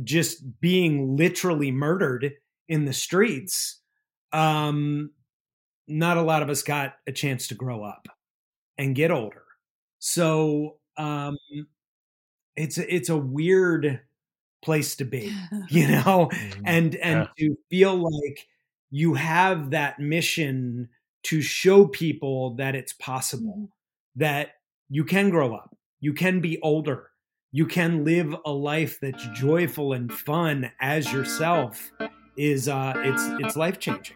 just being literally murdered in the streets, um, not a lot of us got a chance to grow up and get older. So um, it's it's a weird place to be, *laughs* you know, and and to feel like you have that mission to show people that it's possible that you can grow up, you can be older, you can live a life that's joyful and fun as yourself is uh it's it's life changing.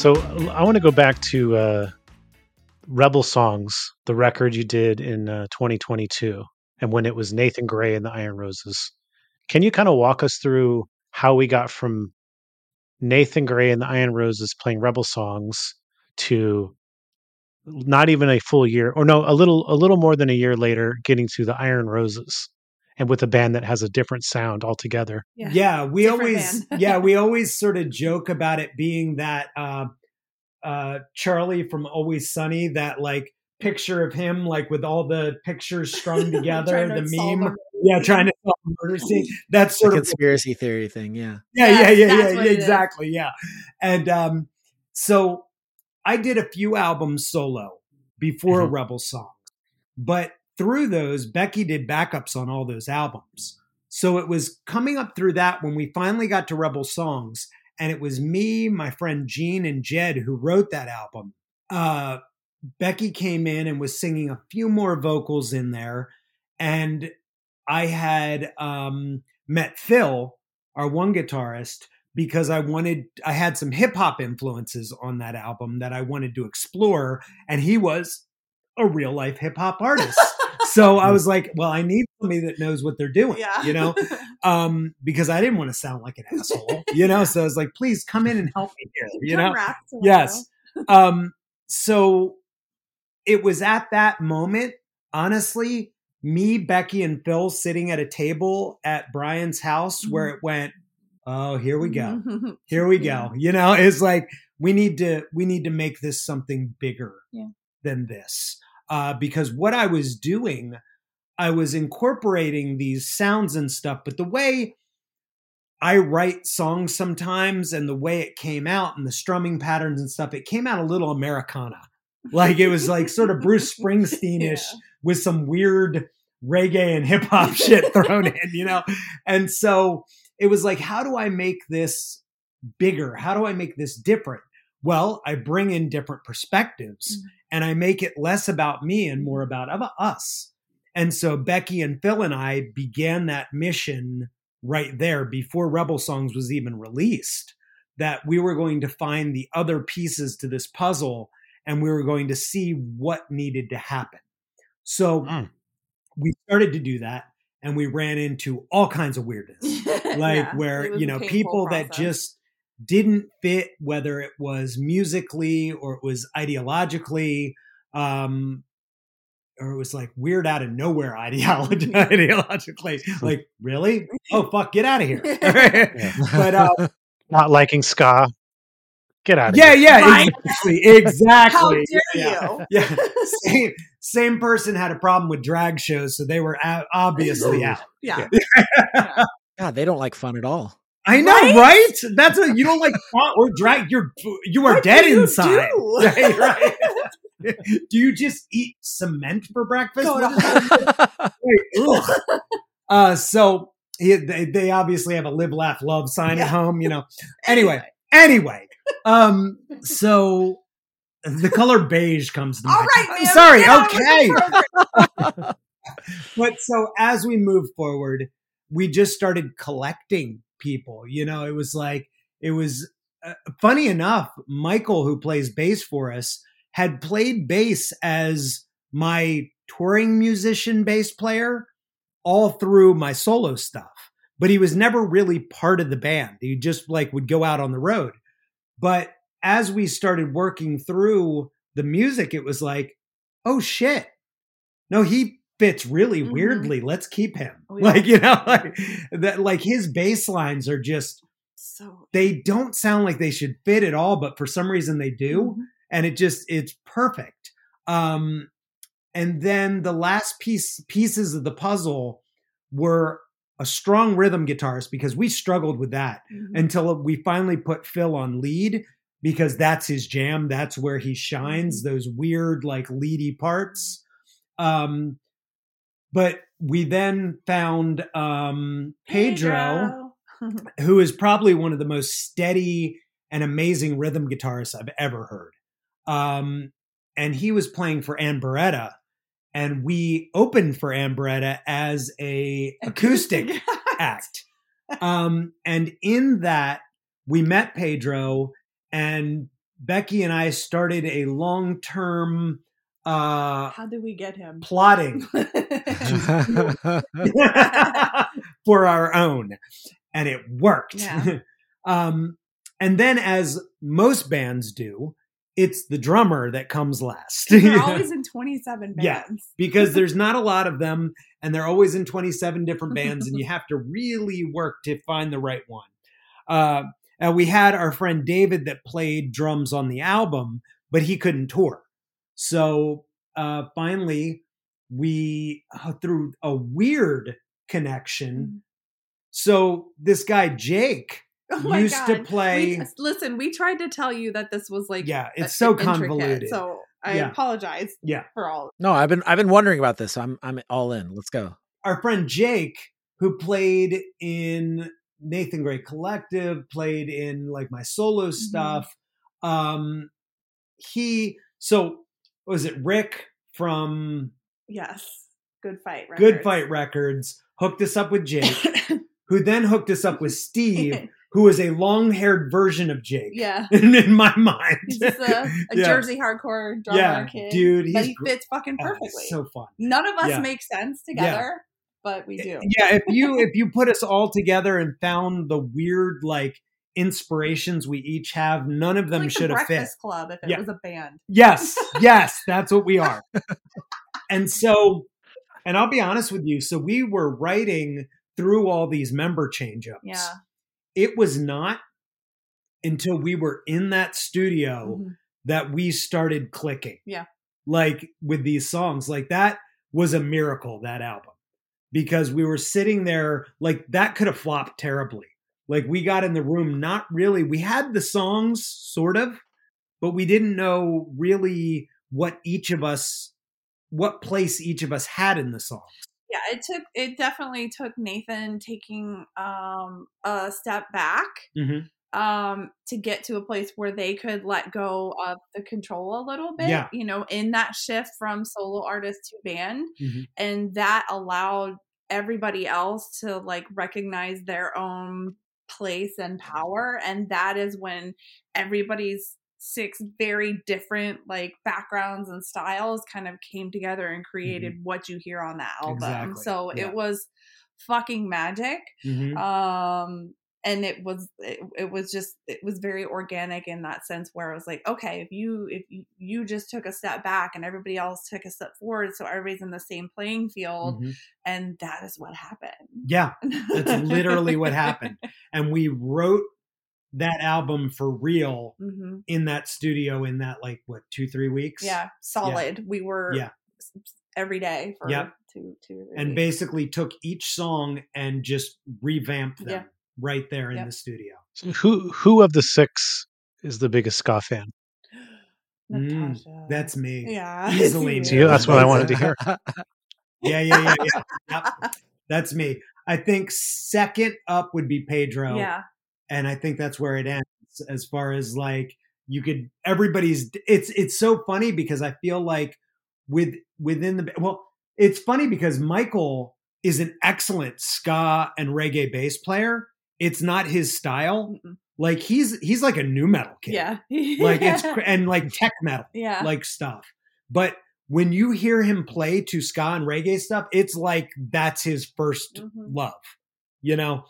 So I want to go back to uh, Rebel Songs, the record you did in uh, 2022, and when it was Nathan Gray and the Iron Roses. Can you kind of walk us through how we got from Nathan Gray and the Iron Roses playing Rebel Songs to not even a full year, or no, a little a little more than a year later, getting to the Iron Roses, and with a band that has a different sound altogether? Yeah, we Different always *laughs* yeah, we always sort of joke about it being that uh uh Charlie from Always Sunny that like picture of him like with all the pictures strung *laughs* together, Trying to the meme. a Yeah, trying to solve a murder scene. *laughs* That's The sort of conspiracy theory thing. Yeah. yeah, Yes, yeah, yeah, yeah, what it is. exactly, yeah. And um, so I did a few albums solo before Mm-hmm. Rebel Song, but through those, Becky did backups on all those albums. So it was coming up through that when we finally got to Rebel Songs, and it was me, my friend Gene, and Jed who wrote that album. Uh, Becky came in and was singing a few more vocals in there, and I had um, met Phil, our one guitarist, because I wanted I had some hip hop influences on that album that I wanted to explore, and he was a real life hip hop artist. *laughs* so I was like, well, I need somebody that knows what they're doing, Yeah. you know, *laughs* um, because I didn't want to sound like an asshole, you know. So I was like, please come in and help me here, you Drum know. Yes. Um, so it was at that moment, honestly, me, Becky, and Phil sitting at a table at Brian's house where Mm-hmm. it went, oh, here we go. Here we go. You know, it's like we need to we need to make this something bigger Yeah. than this. Uh, because what I was doing, I was incorporating these sounds and stuff, but the way I write songs sometimes and the way it came out and the strumming patterns and stuff, it came out a little Americana. Like it was like sort of Bruce *laughs* Springsteen-ish with some weird reggae and hip hop *laughs* shit thrown in, you know? And so it was like, how do I make this bigger? How do I make this different? Well, I bring in different perspectives and I make it less about me and more about about us. And so Becky and Phil and I began that mission right there before Rebel Songs was even released that we were going to find the other pieces to this puzzle and we were going to see what needed to happen. So hmm. we started to do that and we ran into all kinds of weirdness. *laughs* Like Yeah, where, you know, painful people that just didn't fit whether it was musically or it was ideologically um or it was like weird out of nowhere *laughs* ideology *laughs* ideologically like really *laughs* oh fuck get out of here but uh Not liking ska. Get out of yeah here. yeah Right? exactly exactly How dare yeah, you? yeah same, same person had a problem with drag shows so they were obviously out Yeah. God, they don't like fun at all. I know, right? That's a you don't like *laughs* font or drag. You're you are What dead inside. do? *laughs* Right, right. *laughs* do you just eat cement for breakfast? Go to What is- Wait, uh, so he, they, they obviously have a live, laugh, love sign at home. You know. Anyway, anyway, um, so the color beige comes to All mind. right, sorry. get on with the Okay. but so as we move forward, we just started collecting people. You know, it was like it was uh, funny enough. Michael, who plays bass for us, had played bass as my touring musician bass player all through my solo stuff, but he was never really part of the band. He just like would go out on the road. But as we started working through the music, it was like, oh shit. No, he fits really Mhm. weirdly. Let's keep him. Oh, *laughs* yeah. Like, you know, like that like his bass lines are just So they don't sound like they should fit at all, but for some reason they do. Mhm. And it just it's perfect. Um and then the last piece pieces of the puzzle were a strong rhythm guitarist because we struggled with that Mhm. until we finally put Phil on lead because that's his jam. That's where he shines, those weird, like leady parts. Um, but we then found um, Pedro, *laughs* who is probably one of the most steady and amazing rhythm guitarists I've ever heard. Um, and he was playing for Ann Beretta, and we opened for Ann Beretta as a acoustic *laughs* act. Um, and in that, we met Pedro, and Becky and I started a long term uh, How did we get him? plotting *laughs* *laughs* for our own, and it worked. Yeah. *laughs* um, and then, as most bands do, it's the drummer that comes last. They're always in 27 bands. Yeah, because there's not a lot of them, and they're always in 27 different bands, and you have to really work to find the right one. Uh, and we had our friend David that played drums on the album, but he couldn't tour. So uh, finally, we uh, through a weird connection. Mm-hmm. So this guy Jake Oh my used to play. We, listen, we tried to tell you that this was like Yeah, it's so convoluted. So I Yeah. apologize Yeah. for all. No, I've been I've been wondering about this. So I'm I'm all in. Let's go. our friend Jake, who played in Nathan Gray Collective, played in like my solo Mm-hmm. stuff. Um, he so what was it Rick from Yes, good fight. Good Fight Records hooked us up with Jake, *laughs* who then hooked us up with Steve, *laughs* who is a long-haired version of Jake. Yeah. *laughs* in, my mind, He's just a, a Yeah. Jersey hardcore drummer Yeah, kid. dude, but he's he gr- fits fucking Oh, perfectly. so fun. None of us Yeah. make sense together, but we eh, do. yeah if you if you put us all together and found the weird like inspirations we each have none of them like the should have fit Club if it Yeah. was a band. yes *laughs* yes that's what we are *laughs* and so and i'll be honest with you so we were writing through all these member change ups Yeah. it was not until we were in that studio Mhm. that we started clicking Yeah. like with these songs like that was a miracle that album because we were sitting there like that could have flopped terribly like we got in the room not really we had the songs sort of but we didn't know really what each of us what place each of us had in the song Yeah, it took it definitely took Nathan taking um a step back mm-hmm. um to get to a place where they could let go of the control a little bit Yeah. you know in that shift from solo artist to band Mhm. and that allowed everybody else to like recognize their own place and power and that is when everybody's six very different like backgrounds and styles kind of came together and created what you hear on that album Mm-hmm. Exactly. so Yeah. it was fucking magic Mhm. um and it was it, it was just it was very organic in that sense where i was like okay if you if you, just took a step back and everybody else took a step forward so everybody's in the same playing field Mhm. and that is what happened Yeah, that's literally what happened. *laughs* And we wrote that album for real Mhm. in that studio in that like what two three weeks. yeah solid we were Yeah. every day for Yep. two two and weeks. basically took each song and just revamped them Yeah. Right there in Yep. the studio. So who who of the six is the biggest ska fan? Mm, that's me. Yeah, *laughs* easily. it's See, that's what I wanted to hear. *laughs* Yeah, yeah, yeah, yeah. Yep. That's me. I think second up would be Pedro. yeah and I think that's where it ends as far as like you could everybody's it's it's so funny because I feel like with within the well it's funny because Michael is an excellent ska and reggae bass player it's not his style. Like he's he's like a nu metal kid. Yeah. *laughs* Like it's and like tech metal Yeah. like stuff. But when you hear him play to ska and reggae stuff it's like that's his 1st Mhm. love you know?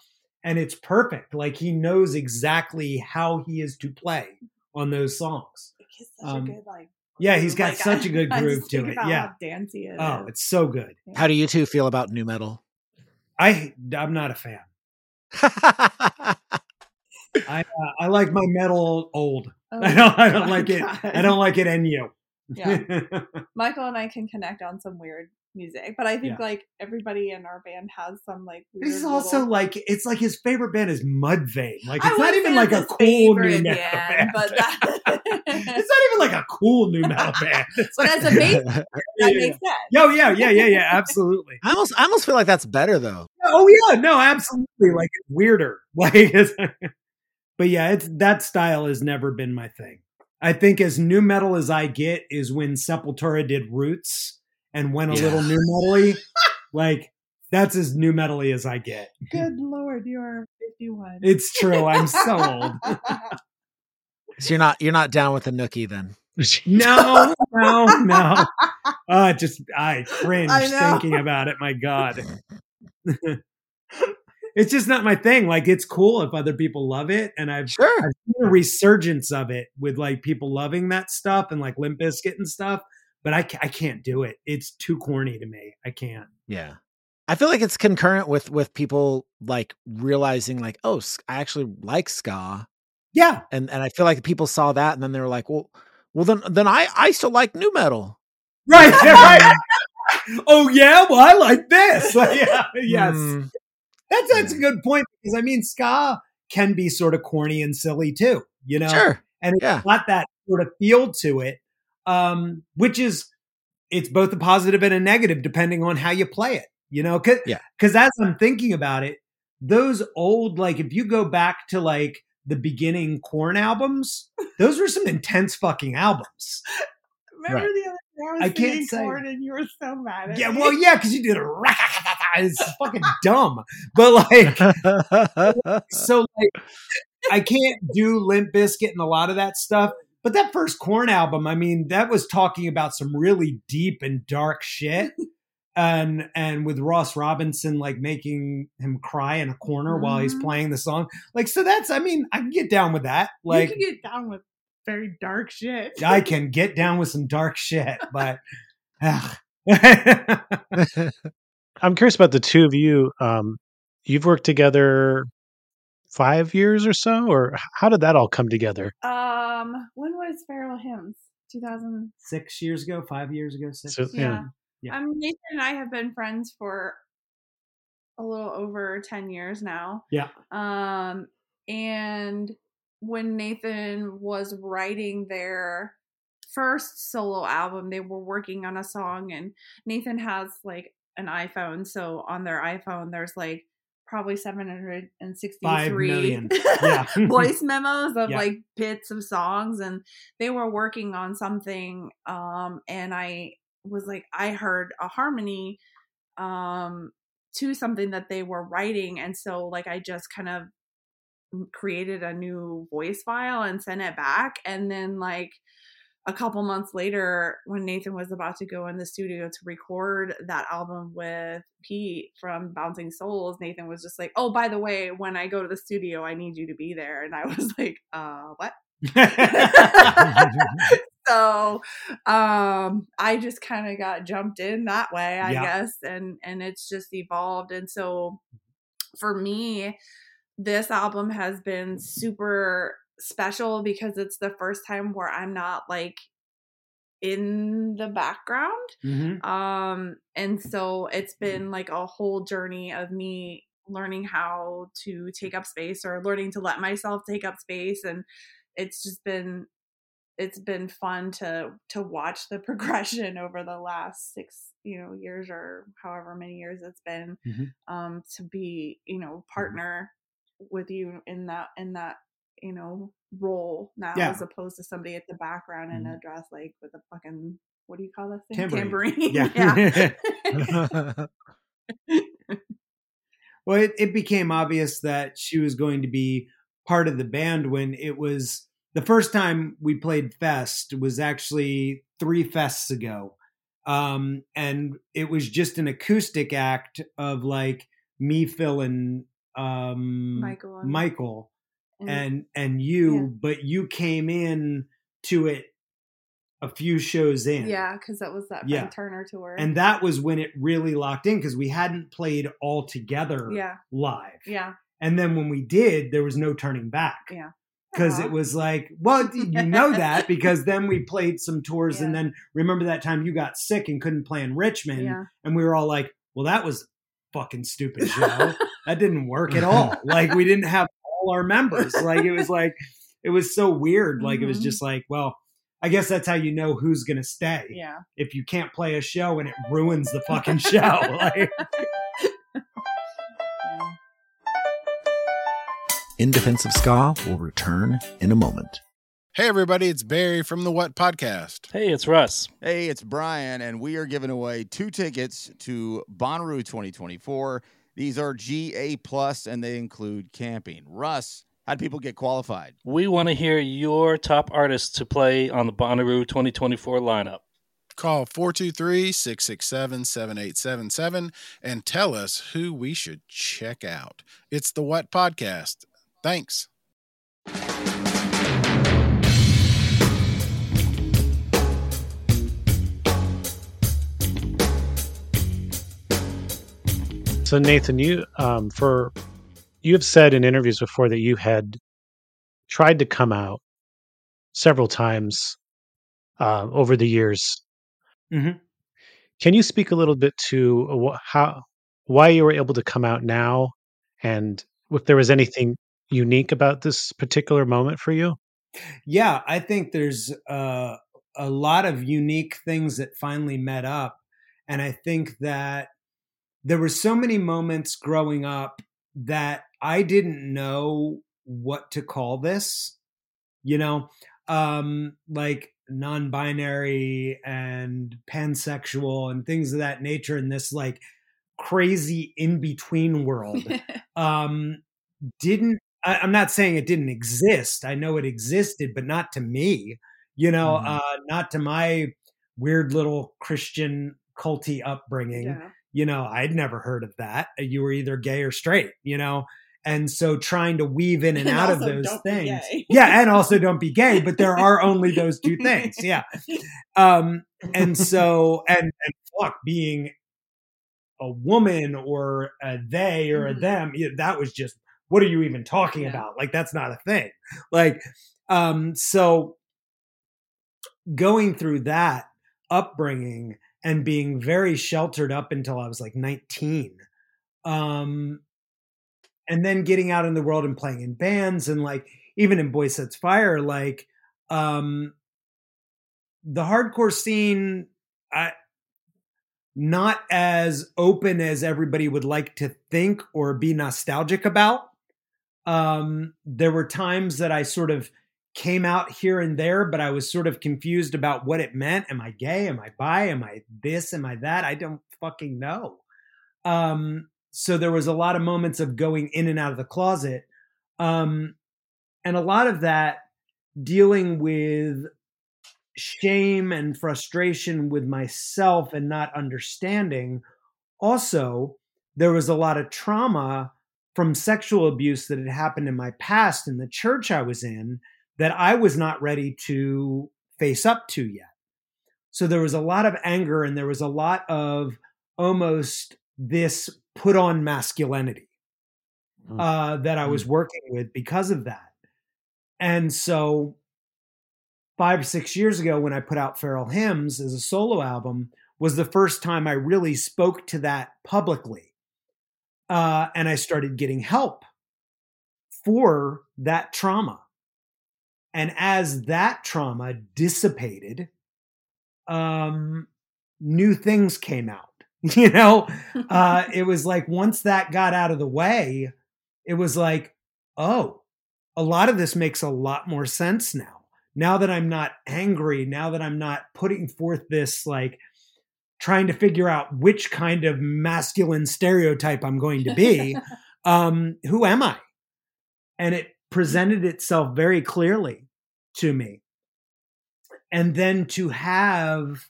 And it's perfect. Like he knows exactly how he is to play on those songs. He's such Um, a good like yeah he's got like, such I- a good *laughs* I groove just to it. about yeah. how dancey it oh is. it's so good. How do you two feel about nu metal? i i'm not a fan *laughs* i uh, i like my metal old. *laughs* Oh i don't i don't like it. I don't like it new Yeah. *laughs* Michael and I can connect on some weird music, but I think Yeah. like everybody in our band has some like weird. This is also little- like it's like his favorite band is Mudvayne. Like it's not even like a cool new favorite metal band, *laughs* band. but that- it's not even like a cool new metal *laughs* band. It's But like- as a bass, *laughs* Yeah, that yeah, makes yeah. sense. Yo, yeah, yeah, yeah, yeah, absolutely. I almost I almost feel like that's better though. Oh yeah, no, absolutely. Like it's weirder. Like, it's, but yeah, it's that style has never been my thing. I think as nu metal as I get is when Sepultura did Roots and went a Yeah. little nu metally. like that's as nu metally as I get. Good lord, you're 51. It's true. I'm so old. *laughs* So you're not you're not down with the nookie then. *laughs* No, no, no. *laughs* Uh, just I cringe I thinking about it. My God. it's just not my thing. Like it's cool if other people love it, and I've Sure. I've seen a resurgence of it with like people loving that stuff and like Limp Bizkit and stuff. But I, I can't do it. It's too corny to me. I can't. Yeah. I feel like it's concurrent with with people like realizing like, oh, I actually like ska, Yeah, and and I feel like people saw that and then they were like, well, well then then I I still like nu metal. right, *laughs* right. *laughs* oh yeah, well I like this. *laughs* yeah, yes. Hmm. That's that's a good point because I mean ska can be sort of corny and silly too, you know. Sure. And it's Yeah. got that sort of feel to it, um, which is it's both a positive and a negative depending on how you play it, you know. Cause, Yeah. 'cause as I'm thinking about it, those old like if you go back to like the beginning Korn albums, *laughs* those were some intense fucking albums. Remember Right. the other I was I can't say. Korn and you were so mad at Yeah, me. well, yeah, because you did a it's fucking dumb. But like *laughs* so like I can't do Limp Bizkit and a lot of that stuff. But that first Korn album, I mean, that was talking about some really deep and dark shit. And and with Ross Robinson like making him cry in a corner while he's Mhm. playing the song. Like so that's I mean, I can get down with that. you Like can get down with very dark shit. I can get down with some dark shit, but. *laughs* *laughs* I'm curious about the two of you. Um, you've worked together five years or so, or how did that all come together? Um, when was Feral Hymns? 2000. six years ago, five years ago, six. So, Yeah. Yeah. Um, Nathan and I have been friends for a little over 10 years now. Yeah. Um, and when Nathan was writing their first solo album, they were working on a song, and Nathan has like an iPhone. So on their iPhone, there's like probably 763 Five million. *laughs* Yeah. *laughs* voice memos of Yeah. like bits of songs and they were working on something um and i was like i heard a harmony um to something that they were writing and so like i just kind of created a new voice file and sent it back and then like a couple months later when nathan was about to go in the studio to record that album with pete from bouncing souls nathan was just like oh by the way when i go to the studio i need you to be there. And i *laughs* was like uh what? *laughs* *laughs* So um i just kind of got jumped in that way i Yeah. guess and and it's just evolved. And so for me this album has been super special because it's the first time where i'm not like in the background Mhm. um and so it's been like a whole journey of me learning how to take up space or learning to let myself take up space and it's just been it's been fun to to watch the *laughs* progression over the last six you know years or however many years it's been Mhm. um to be you know partner with you in that in that you know role now Yeah. as opposed to somebody at the background in a Mhm. dress like with a fucking what do you call that thing Tambourine. *laughs* yeah, Yeah. *laughs* well, it, it became obvious that she was going to be part of the band when it was the first time we played Fest was actually three fests ago. Um, and it was just an acoustic act of like me, Phil, and um, Michael Michael And- and and you, Yeah. but you came in to it a few shows in. yeah because that was that Yeah. Turner tour And that was when it really locked in because we hadn't played all together yeah live. yeah And then when we did, there was no turning back yeah because it was like, well, you know that *laughs* because then we played some tours. And then remember that time you got sick and couldn't play in Richmond. Yeah. And we were all like, well, that was fucking stupid show. *laughs* that didn't work at all. Like we didn't have all our members. Like it was *laughs* like, it was so weird. Like it was Mhm. just like, well, I guess that's how you know who's going to stay yeah if you can't play a show and it ruins the fucking show. *laughs* Like, yeah In Defense of Ska will return in a moment. Hey, everybody, it's Barry from the What Podcast. Hey, it's Russ. Hey, it's Brian, and we are giving away two tickets to Bonnaroo 2024. These are GA plus, and they include camping. Russ, how do people get qualified? We want to hear your top artists to play on the Bonnaroo 2024 lineup. Call 423 667 7877 and tell us who we should check out. It's the What Podcast. Thanks. So Nathan, you um, for you have said in interviews before that you had tried to come out several times uh, over the years, Mm-hmm. Can you speak a little bit to wh- how why you were able to come out now, and if there was anything unique about this particular moment for you? Yeah, I think there's uh, a lot of unique things that finally met up, and I think that there were so many moments growing up that I didn't know what to call this. You know, um, like non-binary and pansexual and things of that nature in this like crazy in-between world *laughs* um didn't I, am not saying it didn't exist i know it existed but not to me you know mm-hmm. uh not to my weird little christian culty upbringing yeah. You know i'd never heard of that you were either gay or straight you know? And so trying to weave in *laughs* and, and out of those things yeah and also don't be gay but there are only those two things *laughs* yeah. Um and so and and fuck being a woman or a they or a mm-hmm. them that was just what are you even talking yeah. about? Like that's not a thing. Like um so going through that upbringing and being very sheltered up until I was like 19 um and then getting out in the world and playing in bands and like even in Boy Sets Fire, like um the hardcore scene I not as open as everybody would like to think or be nostalgic about. Um, there were times that I sort of came out here and there, but I was sort of confused about what it meant. Am I gay? Am I bi? Am I this? Am I that? I don't fucking know. Um, so there was a lot of moments of going in and out of the closet um, and a lot of that dealing with shame and frustration with myself and not understanding also there was a lot of trauma from sexual abuse that had happened in my past in the church I was in that I was not ready to face up to yet. So there was a lot of anger and there was a lot of almost this put on masculinity mm. uh, that I was mm. working with because of that. And so, five, or six years ago, when I put out Feral Hymns as a solo album, was the first time I really spoke to that publicly. Uh, and I started getting help for that trauma. And as that trauma dissipated, um, new things came out. *laughs* You know, uh, *laughs* it was like once that got out of the way, it was like, oh, a lot of this makes a lot more sense now. Now that I'm not angry, now that I'm not putting forth this like trying to figure out which kind of masculine stereotype I'm going to be, *laughs* um, who am I? And it presented itself very clearly to me. And then to have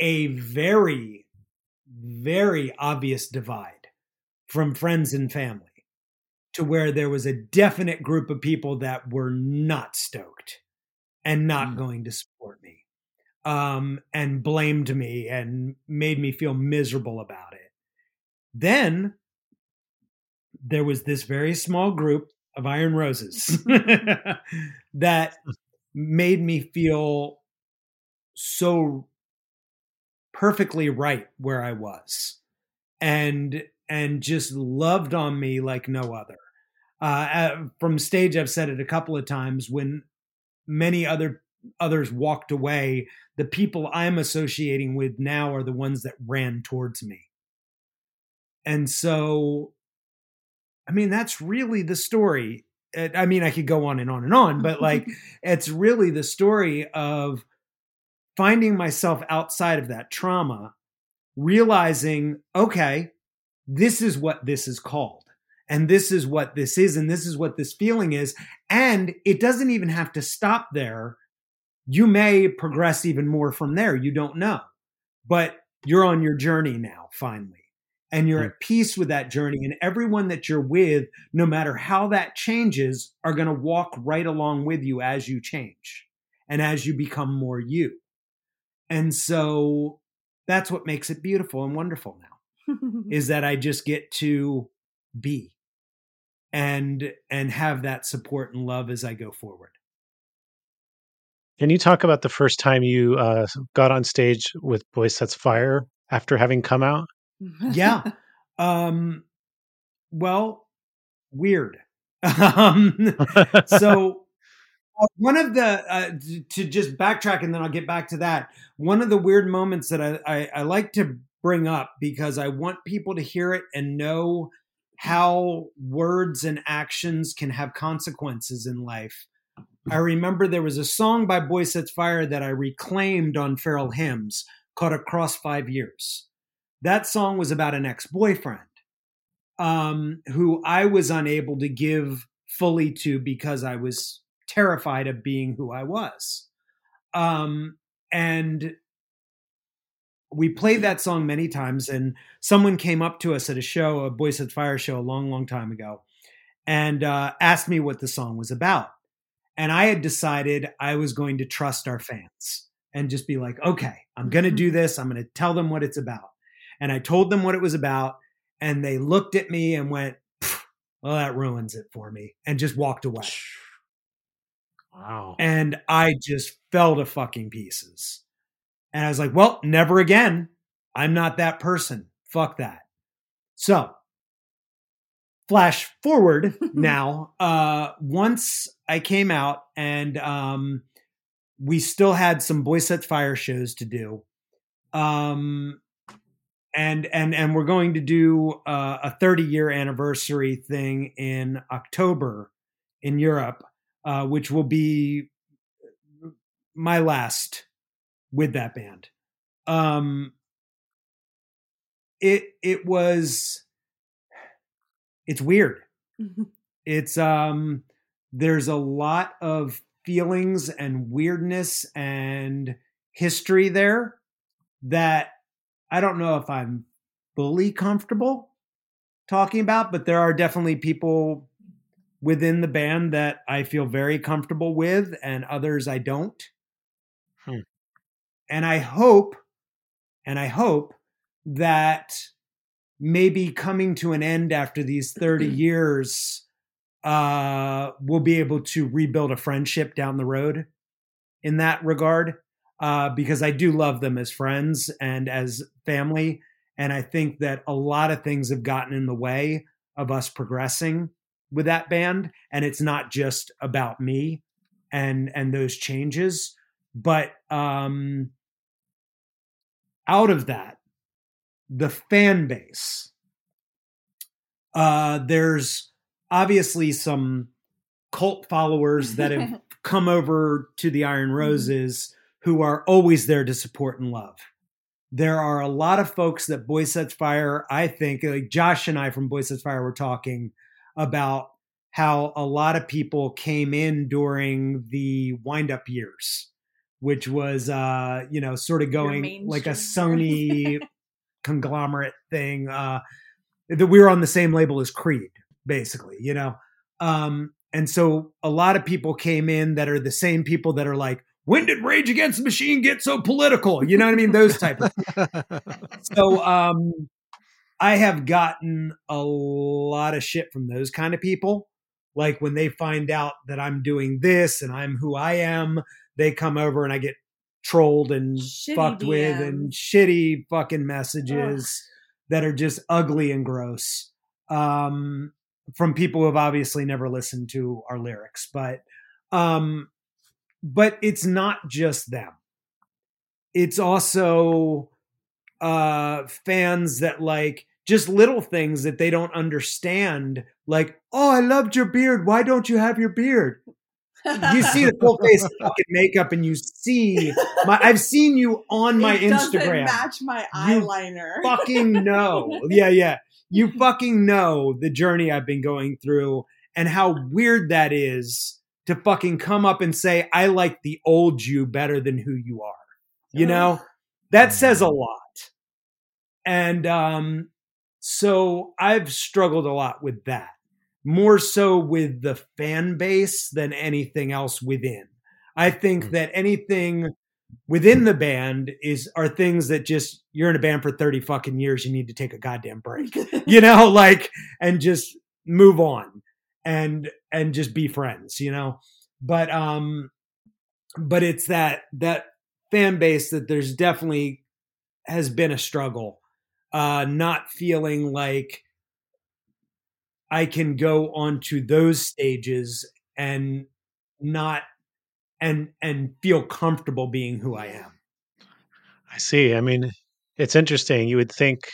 a very very obvious divide from friends and family to where there was a definite group of people that were not stoked and not mm. going to support me um, and blamed me and made me feel miserable about it. Then there was this very small group of Iron Roses *laughs* *laughs* that made me feel so perfectly right where I was and and just loved on me like no other. Uh, from stage, I've said it a couple of times when many other others walked away. The people I'm associating with now are the ones that ran towards me. And so, I mean, that's really the story. I mean, I could go on and on and on, but like, *laughs* it's really the story of finding myself outside of that trauma, realizing, okay, this is what this is called. And this is what this is. And this is what this feeling is. And it doesn't even have to stop there. You may progress even more from there. You don't know. But you're on your journey now, finally. And you're at peace with that journey. And everyone that you're with, no matter how that changes, are going to walk right along with you as you change and as you become more you. And so that's what makes it beautiful and wonderful now *laughs* is that I just get to be and and have that support and love as I go forward. Can you talk about the first time you uh, got on stage with Boy Sets Fire after having come out? Yeah. *laughs* Um, well, weird. *laughs* um, *laughs* so uh, one of the uh, to just backtrack and then I'll get back to that. One of the weird moments that I, I, I like to bring up because I want people to hear it and know how words and actions can have consequences in life. I remember there was a song by Boy Sets Fire that I reclaimed on Feral Hymns called Across Five Years. That song was about an ex boyfriend um, who I was unable to give fully to because I was terrified of being who I was. Um, and we played that song many times, and someone came up to us at a show, a Boy Sets Fire show, a long, long time ago, and uh, asked me what the song was about. And I had decided I was going to trust our fans and just be like, okay, I'm going to do this. I'm going to tell them what it's about. And I told them what it was about, and they looked at me and went, well, that ruins it for me, and just walked away. *sighs* Wow. And I just fell to fucking pieces. And I was like, well, never again. I'm not that person. Fuck that. So, flash forward *laughs* now. Uh, once I came out and um, we still had some Boy Sets Fire shows to do. Um, and and and we're going to do uh, a 30 year anniversary thing in October in Europe, uh, which will be my last with that band. Um, it it was it's weird. It's um there's a lot of feelings and weirdness and history there that I don't know if I'm fully comfortable talking about, but there are definitely people within the band that I feel very comfortable with and others I don't. Hmm. And I hope, and I hope that maybe coming to an end after these 30 *clears throat* years, uh, we'll be able to rebuild a friendship down the road in that regard. Uh, because I do love them as friends and as family. And I think that a lot of things have gotten in the way of us progressing with that band. And it's not just about me and and those changes, but um, out of that, the fan base. Uh, there's obviously some cult followers that have *laughs* come over to the Iron Roses who are always there to support and love. There are a lot of folks that Boy Sets Fire, I think, like Josh and I from Boy Sets Fire were talking about how a lot of people came in during the Wind-up years, which was, uh, you know, sort of going like a Sony *laughs* conglomerate thing. Uh, that we were on the same label as Creed, basically, you know. Um, and so a lot of people came in that are the same people that are like, when did Rage Against the Machine get so political? You know what I mean? Those type of *laughs* So um I have gotten a lot of shit from those kind of people. Like when they find out that I'm doing this and I'm who I am, they come over and I get trolled and Shitty fucked with and shitty fucking messages that are just ugly and gross. Um from people who have obviously never listened to our lyrics, but um but it's not just them. It's also uh fans that like just little things that they don't understand like oh i loved your beard. Why don't you have your beard? You see the full face fucking makeup and you see my i've seen you on my It instagram. match my You eyeliner. fucking know. Yeah yeah. You fucking know the journey i've been going through and how weird that is to fucking come up and say i like the old you better than who you are you know? That says a lot. And um so i've struggled a lot with that more so with the fan base than anything else within. I think that anything within the band is are things that just you're in a band for 30 fucking years you need to take a goddamn break *laughs* you know like and just move on. And and just be friends you know but um but it's that that fan base that there's definitely has been a struggle uh not feeling like i can go onto those stages and not and and feel comfortable being who i am I see. I mean, it's interesting. You would think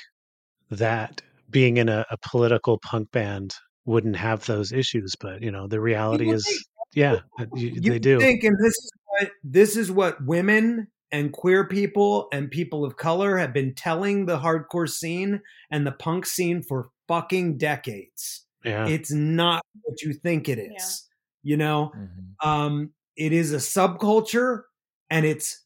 that being in a, a political punk band wouldn't have those issues, but you know, the reality is, think. yeah, you- you they do. think and this is what this is what women and queer people and people of color have been telling the hardcore scene and the punk scene for fucking decades Yeah. it's not what you think it is you know Mm-hmm. um it is a subculture and it's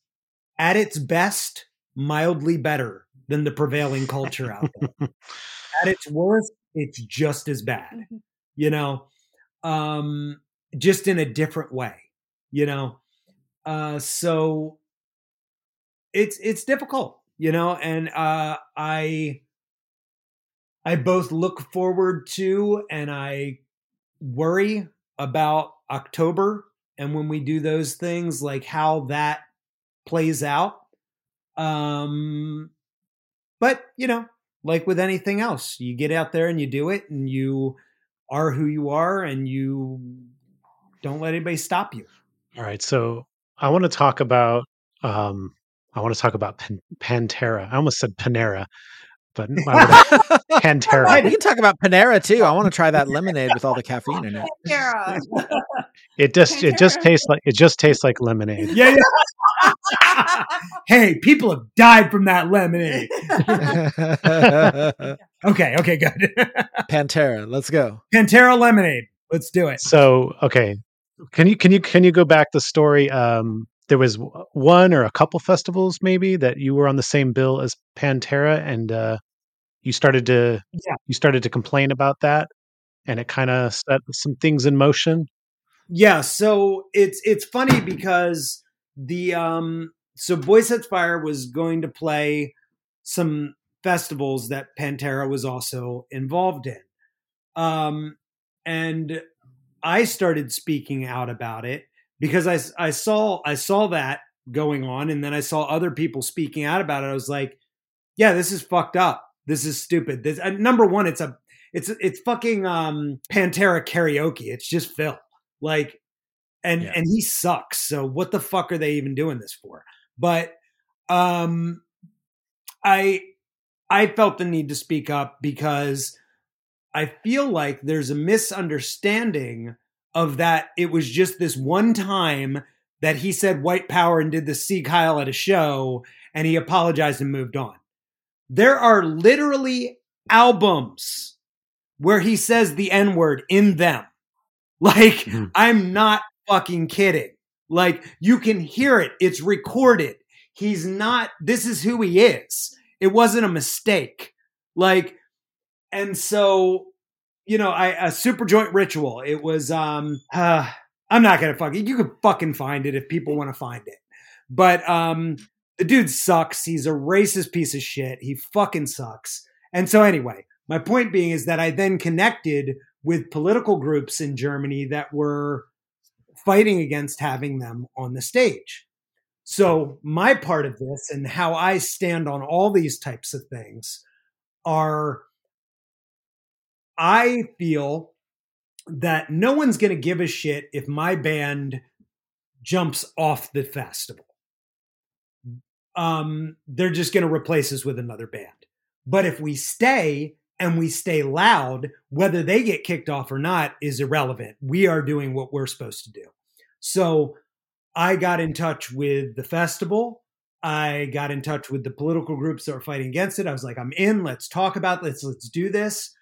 at its best mildly better than the prevailing culture out there *laughs* at its worst it's just as bad you know? Um just in a different way you know? Uh so it's it's difficult you know? And uh i i both look forward to and i worry about october and when we do those things like how that plays out. Um but you know like with anything else you get out there and you do it and you are who you are and you don't let anybody stop you All right. So I want to talk about, um, I want to talk about Pan- Pantera. I almost said Panera, but *laughs* Pantera. Hey, we can talk about Panera too. I want to try that *laughs* lemonade with all the caffeine in it. Kara. It just, it just tastes like, it just tastes like lemonade. yeah, yeah. *laughs* hey people have died from that lemonade *laughs* *laughs* okay okay good *laughs* Pantera, let's go. pantera lemonade let's do it So, okay. Can you, can you, can you go back the story? Um, there was one or a couple festivals maybe that you were on the same bill as Pantera and, uh, you started to, Yeah. you started to complain about that and it kind of set some things in motion. Yeah, so it's it's funny because the um so Boy Sets Fire was going to play some festivals that Pantera was also involved in. Um and I started speaking out about it because I I saw I saw that going on and then I saw other people speaking out about it. I was like, yeah, this is fucked up. This is stupid. This uh, number one, it's a it's it's fucking um Pantera karaoke. It's just Phil. Like and Yeah. and he sucks. So what the fuck are they even doing this for? But um I I felt the need to speak up because I feel like there's a misunderstanding of that it was just this one time that he said white power and did the Sieg Heil at a show and he apologized and moved on. There are literally albums where he says the N word in them. *laughs* Like, Mhm. I'm not fucking kidding. Like, you can hear it. It's recorded. He's not, this is who he is. It wasn't a mistake. Like, and so, you know, I, a Superjoint Ritual. It was, um, uh, I'm not gonna fucking, you could fucking find it if people want to find it. But, um, the dude sucks. He's a racist piece of shit. He fucking sucks. And so, anyway, my point being is that I then connected with political groups in Germany that were fighting against having them on the stage. So, my part of this and how I stand on all these types of things are I feel that no one's going to give a shit if my band jumps off the festival. Um, they're just going to replace us with another band. But if we stay and we stay loud, whether they get kicked off or not is irrelevant. We are doing what we're supposed to do. So I got in touch with the festival. I got in touch with the political groups that were fighting against it. I was like, I'm in. Let's talk about this. Let's do this.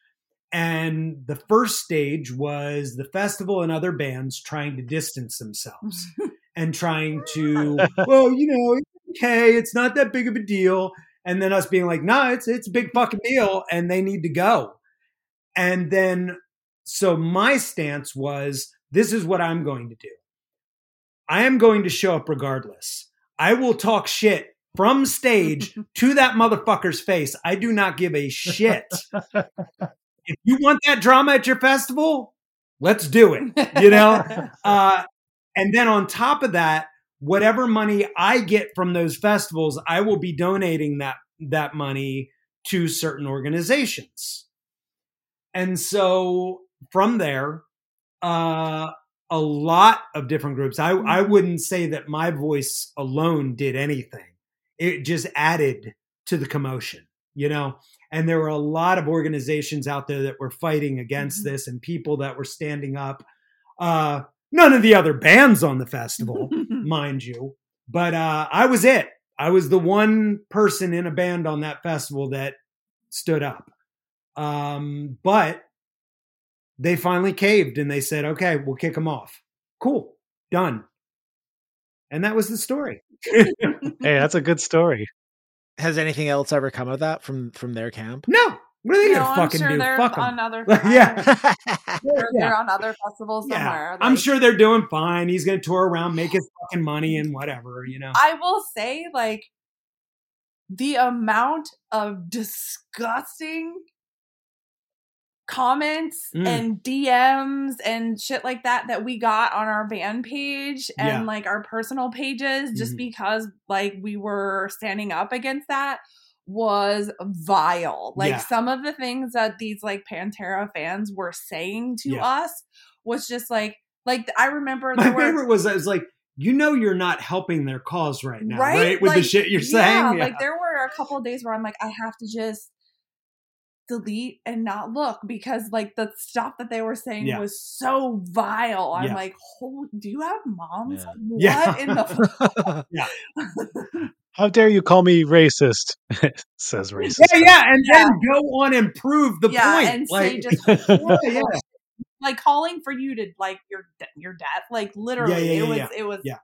And the first stage was the festival and other bands trying to distance themselves *laughs* and trying to, *laughs* well, you know, it's okay, it's not that big of a deal. And then us being like, no, nah, it's it's a big fucking deal, and they need to go. And then, so my stance was, this is what I'm going to do. I am going to show up regardless. I will talk shit from stage *laughs* to that motherfucker's face. I do not give a shit. *laughs* if you want that drama at your festival, let's do it. You know? *laughs* uh, and then on top of that, whatever money I get from those festivals, I will be donating that that money to certain organizations. And so from there, uh, a lot of different groups. I, I wouldn't say that my voice alone did anything. It just added to the commotion, you know? And there were a lot of organizations out there that were fighting against Mm-hmm. this and people that were standing up. Uh, none of the other bands on the festival, *laughs* mind you, but uh, I was it. I was the one person in a band on that festival that stood up. Um, but they finally caved and they said, okay, we'll kick them off. Cool, done. And that was the story. hey, that's a good story. Has anything else ever come of that from from their camp? No. What are they No, gonna I'm fucking sure do? they're Fuck 'em. on other. *laughs* yeah. *laughs* They're, Yeah. they're on other festivals Yeah. somewhere. I'm sure they're doing fine. He's gonna tour around, make his fucking money and whatever, you know. I will say, like, the amount of disgusting comments Mm. and DMs and shit like that that we got on our band page and Yeah. like our personal pages just Mhm. because like we were standing up against that was vile. Like Yeah. some of the things that these like Pantera fans were saying to Yeah. us was just like like I remember My there were favorite was I was like, you know you're not helping their cause right now, right? right? With the shit you're yeah, saying. Like there were a couple of days where I'm like, I have to just delete and not look because like the stuff that they were saying Yeah. was so vile. I'm Yeah. like, Holy, do you have moms? Yeah. What Yeah. *laughs* in the *laughs* yeah. How dare you call me racist? *laughs* Says racist. Yeah, yeah, and Yeah. then go on and prove the yeah, point. and like, say just yeah, yeah. like calling for you to like your your dad, like literally, yeah, yeah, it was yeah. it was Yeah.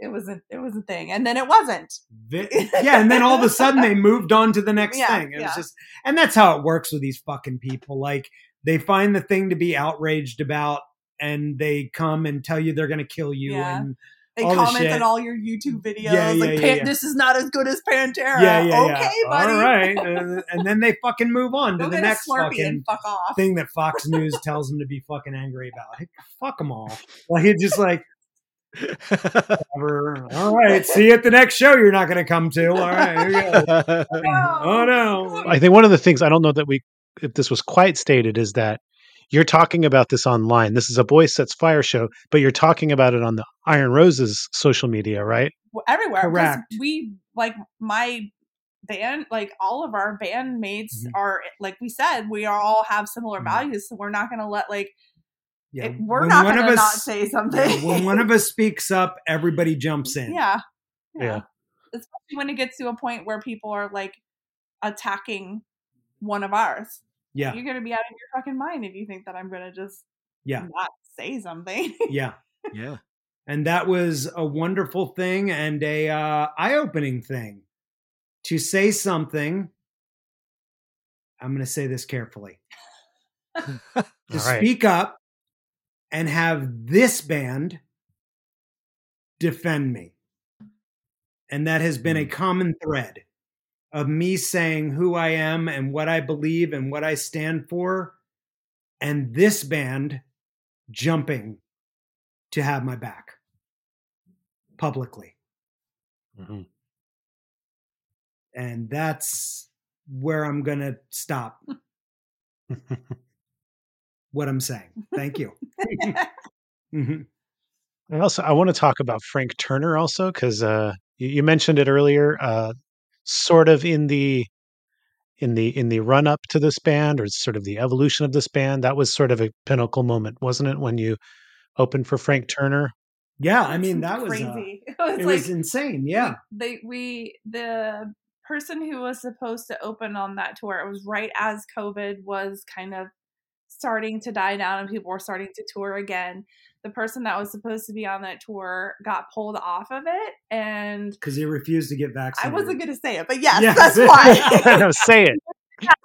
It was a it was a thing, and then it wasn't. Vi- yeah, and then all of a sudden they moved on to the next Yeah, thing. It was just, and that's how it works with these fucking people. Like they find the thing to be outraged about, and they come and tell you they're going to kill you. Yeah. And They all comment on all your YouTube videos, Yeah, yeah, like yeah, yeah. this is not as good as Pantera. yeah, yeah, okay, yeah. buddy. All right, *laughs* and, and then they fucking move on to Go the next fucking fuck off. thing that Fox News tells them to be fucking angry about. Fuck them all. Like it's just like. *laughs* Whatever. All right. See you at the next show. You're not going to come to. All right. Here you go. *laughs* Oh no. I think one of the things I don't know that we, if this was quite stated, is that you're talking about this online. This is a Boy Sets Fire show, but you're talking about it on the Iron Roses social media, right? Everywhere. Correct. We like my band, like all of our bandmates Mhm. are like we said, we all have similar Mhm. values, so we're not gonna let like Yeah. it- we're when not one gonna of not us- say something. yeah, when one of *laughs* us speaks up, everybody jumps in. yeah. Yeah. Especially when it gets to a point where people are like attacking one of ours. Yeah. You're gonna be out of your fucking mind if you think that I'm gonna just Yeah. not say something. Yeah. *laughs* yeah. And that was a wonderful thing and a uh, eye-opening thing to say something. I'm going to say this carefully. *laughs* to All right. speak up and have this band defend me. And that has been a common thread of me saying who I am and what I believe and what I stand for, and this band jumping to have my back publicly. Mhm. And that's where I'm going to stop *laughs* what I'm saying. Thank you. *laughs* Mhm. I also I want to talk about Frank Turner also because uh, you, you mentioned it earlier, uh, sort of in the in the in the run up to this band or sort of the evolution of this band. That was sort of a pinnacle moment, wasn't it? When you opened for Frank Turner. Yeah, I mean that was uh, crazy. *laughs* it was it like was insane. Yeah. they we the person who was supposed to open on that tour it was right as covid was kind of starting to die down and people were starting to tour again the person that was supposed to be on that tour got pulled off of it and Because he refused to get vaccinated. i wasn't going to say it but yes, Yes. that's why *laughs* no, say it.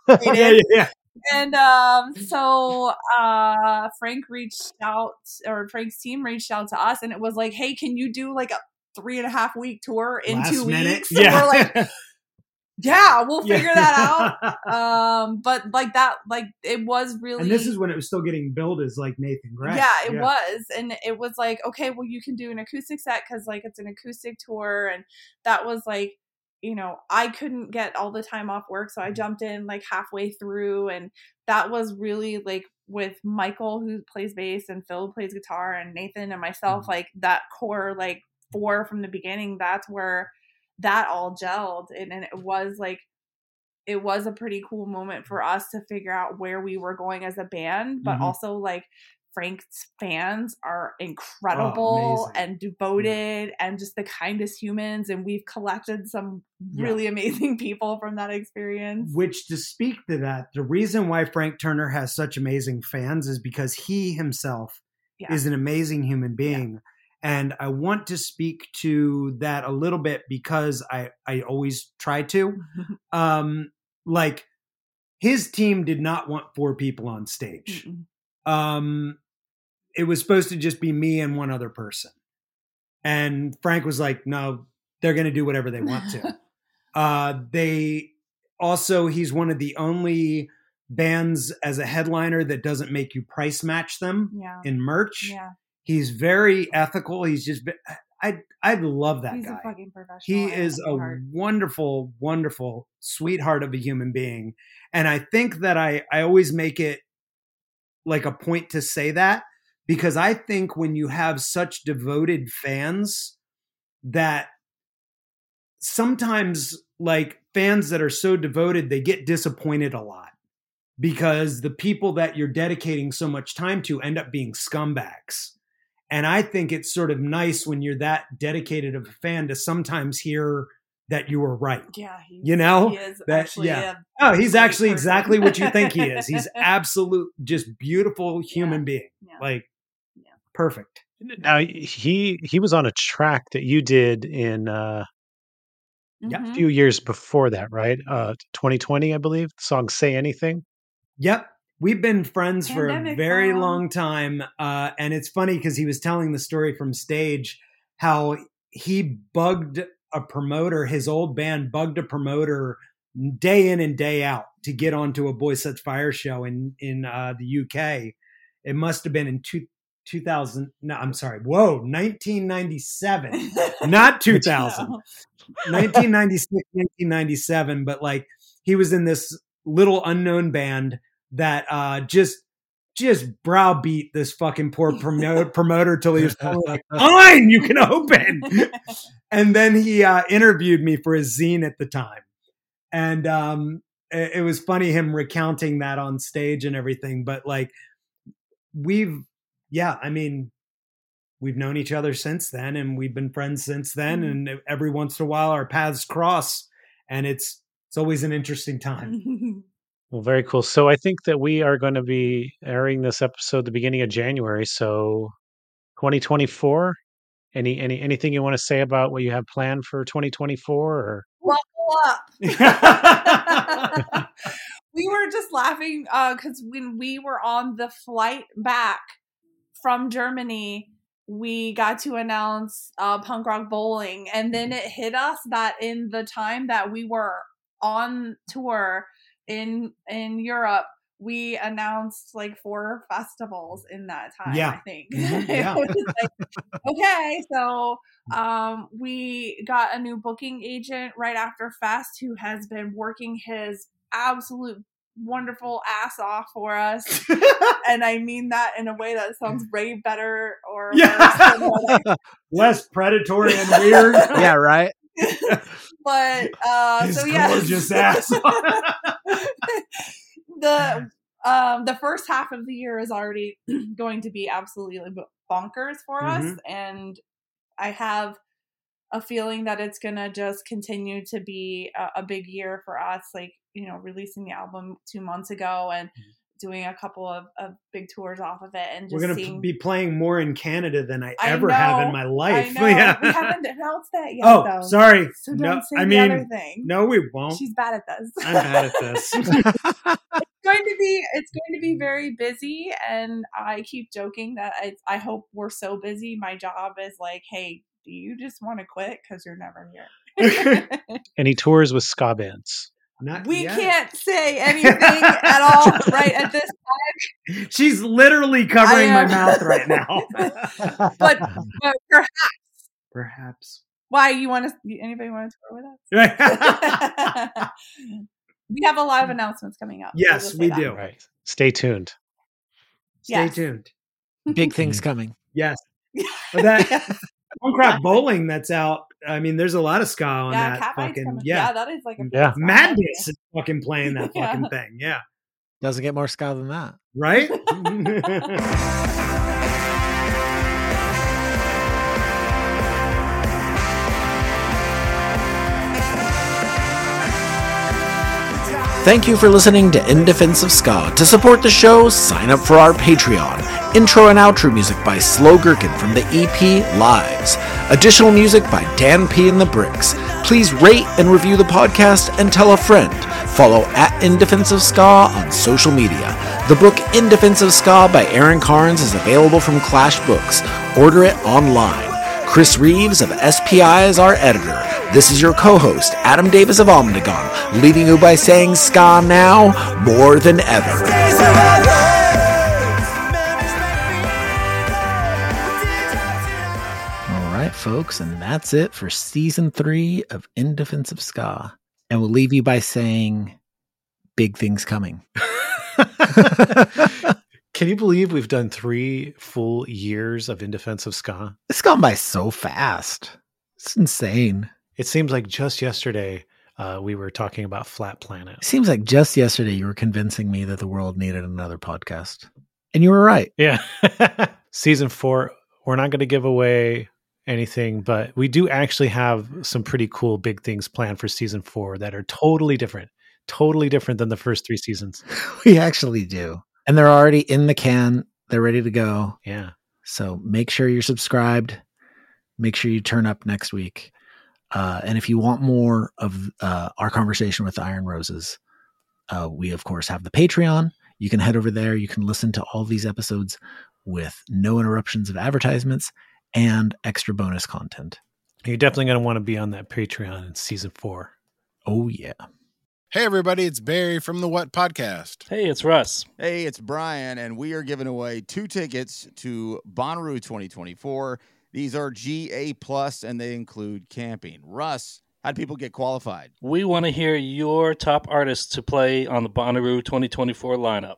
*laughs* yeah, yeah, yeah. and um so uh frank reached out or frank's team reached out to us and it was like hey can you do like a three and a half week tour in Last two minute. weeks Yeah. and we're like *laughs* yeah, we'll figure that out. *laughs* Um, but like that, like it was really. And this is when it was still getting billed as like Nathan Gray. Yeah, it was, and it was like, okay, well, you can do an acoustic set because like it's an acoustic tour, and that was like, you know, I couldn't get all the time off work, so I jumped in like halfway through, and that was really like with Michael who plays bass and Phil plays guitar and Nathan and myself, Mm-hmm. like that core like four from the beginning. That's where that all gelled, and, and it was like it was a pretty cool moment for us to figure out where we were going as a band, but Mhm. also like Frank's fans are incredible amazing. and devoted and just the kindest humans. And we've collected some really *laughs* amazing people from that experience. Which, to speak to that, the reason why Frank Turner has such amazing fans is because he himself Yeah. is an amazing human being. And I want to speak to that a little bit because I, I always try to. *laughs* um, like, his team did not want four people on stage. Um, it was supposed to just be me and one other person. And Frank was like, no, they're going to do whatever they want to. *laughs* uh, they also, he's one of the only bands as a headliner that doesn't make you price match them Yeah. in merch. Yeah. He's very ethical. He's just, I, I love that He's guy. a fucking professional. He is a sweetheart. wonderful, wonderful sweetheart of a human being. And I think that I, I always make it like a point to say that because I think when you have such devoted fans that sometimes like fans that are so devoted, they get disappointed a lot because the people that you're dedicating so much time to end up being scumbags. And I think it's sort of nice when you're that dedicated of a fan to sometimes hear that you were right. Yeah, he's, You know he is that actually yeah. a Oh, he's actually person. exactly what you think he *laughs* is. He's absolute, just beautiful human being. Like perfect. Now he he was on a track that you did in uh, Yeah. a Mm-hmm. few years before that, right? Uh, 2020, I believe. The song "Say Anything." Yep. We've been friends for a very long time. Uh, and it's funny because he was telling the story from stage how he bugged a promoter, his old band bugged a promoter day in and day out to get onto a Boy Sets Fire show in, in uh, the UK. It must have been in two, 2000. No, I'm sorry. Whoa, 1997, *laughs* not 2000. 1996, 1997, but like he was in this little unknown band that uh just just browbeat this fucking poor promoter, *laughs* promoter till he was *laughs* like, fine, you can open. *laughs* and then he uh, interviewed me for his zine at the time. And um, it, it was funny him recounting that on stage and everything. But like, we've, yeah, I mean, we've known each other since then and we've been friends since then. Mm-hmm. And every once in a while our paths cross and it's, it's always an interesting time. Well, very cool. So I think that we are going to be airing this episode the beginning of January. So 2024. Any any anything you want to say about what you have planned for 2024? Or Buckle up. *laughs* *laughs* we were just laughing because when we were on the flight back from Germany, we got to announce uh, punk rock bowling, and then it hit us that in the time that we were on tour in in Europe, we announced like four festivals in that time. Yeah. I think. *laughs* Mhm, yeah. like, okay, so um, we got a new booking agent right after Fest who has been working his absolute wonderful ass off for us. *laughs* *laughs* and I mean that in a way that sounds *laughs* way better or worse than Less predatory and weird. yeah, right. but uh His so yeah gorgeous ass. the um the first half of the year is already *clears throat* going to be absolutely bonkers for us Mhm. and i have a feeling that it's gonna just continue to be a, a big year for us like you know releasing the album two months ago and mm-hmm. doing a couple of, of big tours off of it and just We're going seeing to be playing more in Canada than I I ever have in my life. I *laughs* know. Yeah. We haven't announced that yet. oh, though. sorry. So don't no, say I the mean, other thing. no, we won't. She's bad at this. I'm bad at this. *laughs* it's going to be it's going to be very busy, and I keep joking that I I hope we're so busy. My job is like, hey, do you just want to quit because you're never here? *laughs* And he tours with ska bands. Not we yet. can't say *laughs* anything at all right at this time. She's literally covering my mouth right now. *laughs* But, but perhaps Perhaps. why you want to? Anybody want to tour with us? *laughs* we have a lot of announcements coming up. Yes, We'll we say that. do. Right. Stay tuned. Stay tuned. Big things coming. Yes. But that Punk Rock Bowling that's out. I mean, there's a lot of ska on Yeah, that Cat fucking coming. yeah. Yeah, that is like a Yeah. Madness is *laughs* fucking playing that Yeah. fucking thing. Yeah. Doesn't get more ska than that. Right? *laughs* Thank you for listening to In Defense of Ska. To support the show, sign up for our Patreon. Intro and outro music by Slow Gherkin from the EP Lives. Additional music by Dan P. and the Bricks. Please rate and review the podcast and tell a friend. Follow at In Defense of Ska on social media. The book In Defense of Ska by Aaron Carnes is available from Clash Books. Order it online. Chris Reeves of SPI is our editor. This is your co host, Adam Davis of Omnigone, leaving you by saying ska now more than ever. Folks, and that's it for season three of In Defense of Ska. And we'll leave you by saying big things coming. *laughs* *laughs* Can you believe we've done three full years of In Defense of Ska? It's gone by so fast. It's insane. It seems like just yesterday uh, we were talking about Flat Planet. It seems like just yesterday you were convincing me that the world needed another podcast. And you were right. Yeah. *laughs* Season four, we're not going to give away anything, but we do actually have some pretty cool big things planned for season four that are totally different, totally different than the first three seasons. *laughs* We actually do. And they're already in the can. They're ready to go. Yeah. So make sure you're subscribed. Make sure you turn up next week. Uh, and if you want more of uh, our conversation with Iron Roses, uh, we of course have the Patreon. You can head over there. You can listen to all these episodes with no interruptions of advertisements and extra bonus content. You're definitely going to want to be on that Patreon in season four. Oh, yeah. Hey, everybody, it's Barry from the What Podcast. Hey, it's Russ. Hey, it's Brian, and we are giving away two tickets to Bonnaroo 2024. These are GA plus, and they include camping. Russ, how do people get qualified? We want to hear your top artists to play on the Bonnaroo 2024 lineup.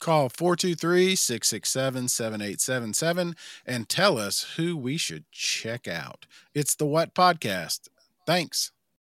Call 423 667 7877 and tell us who we should check out. It's the What Podcast. Thanks.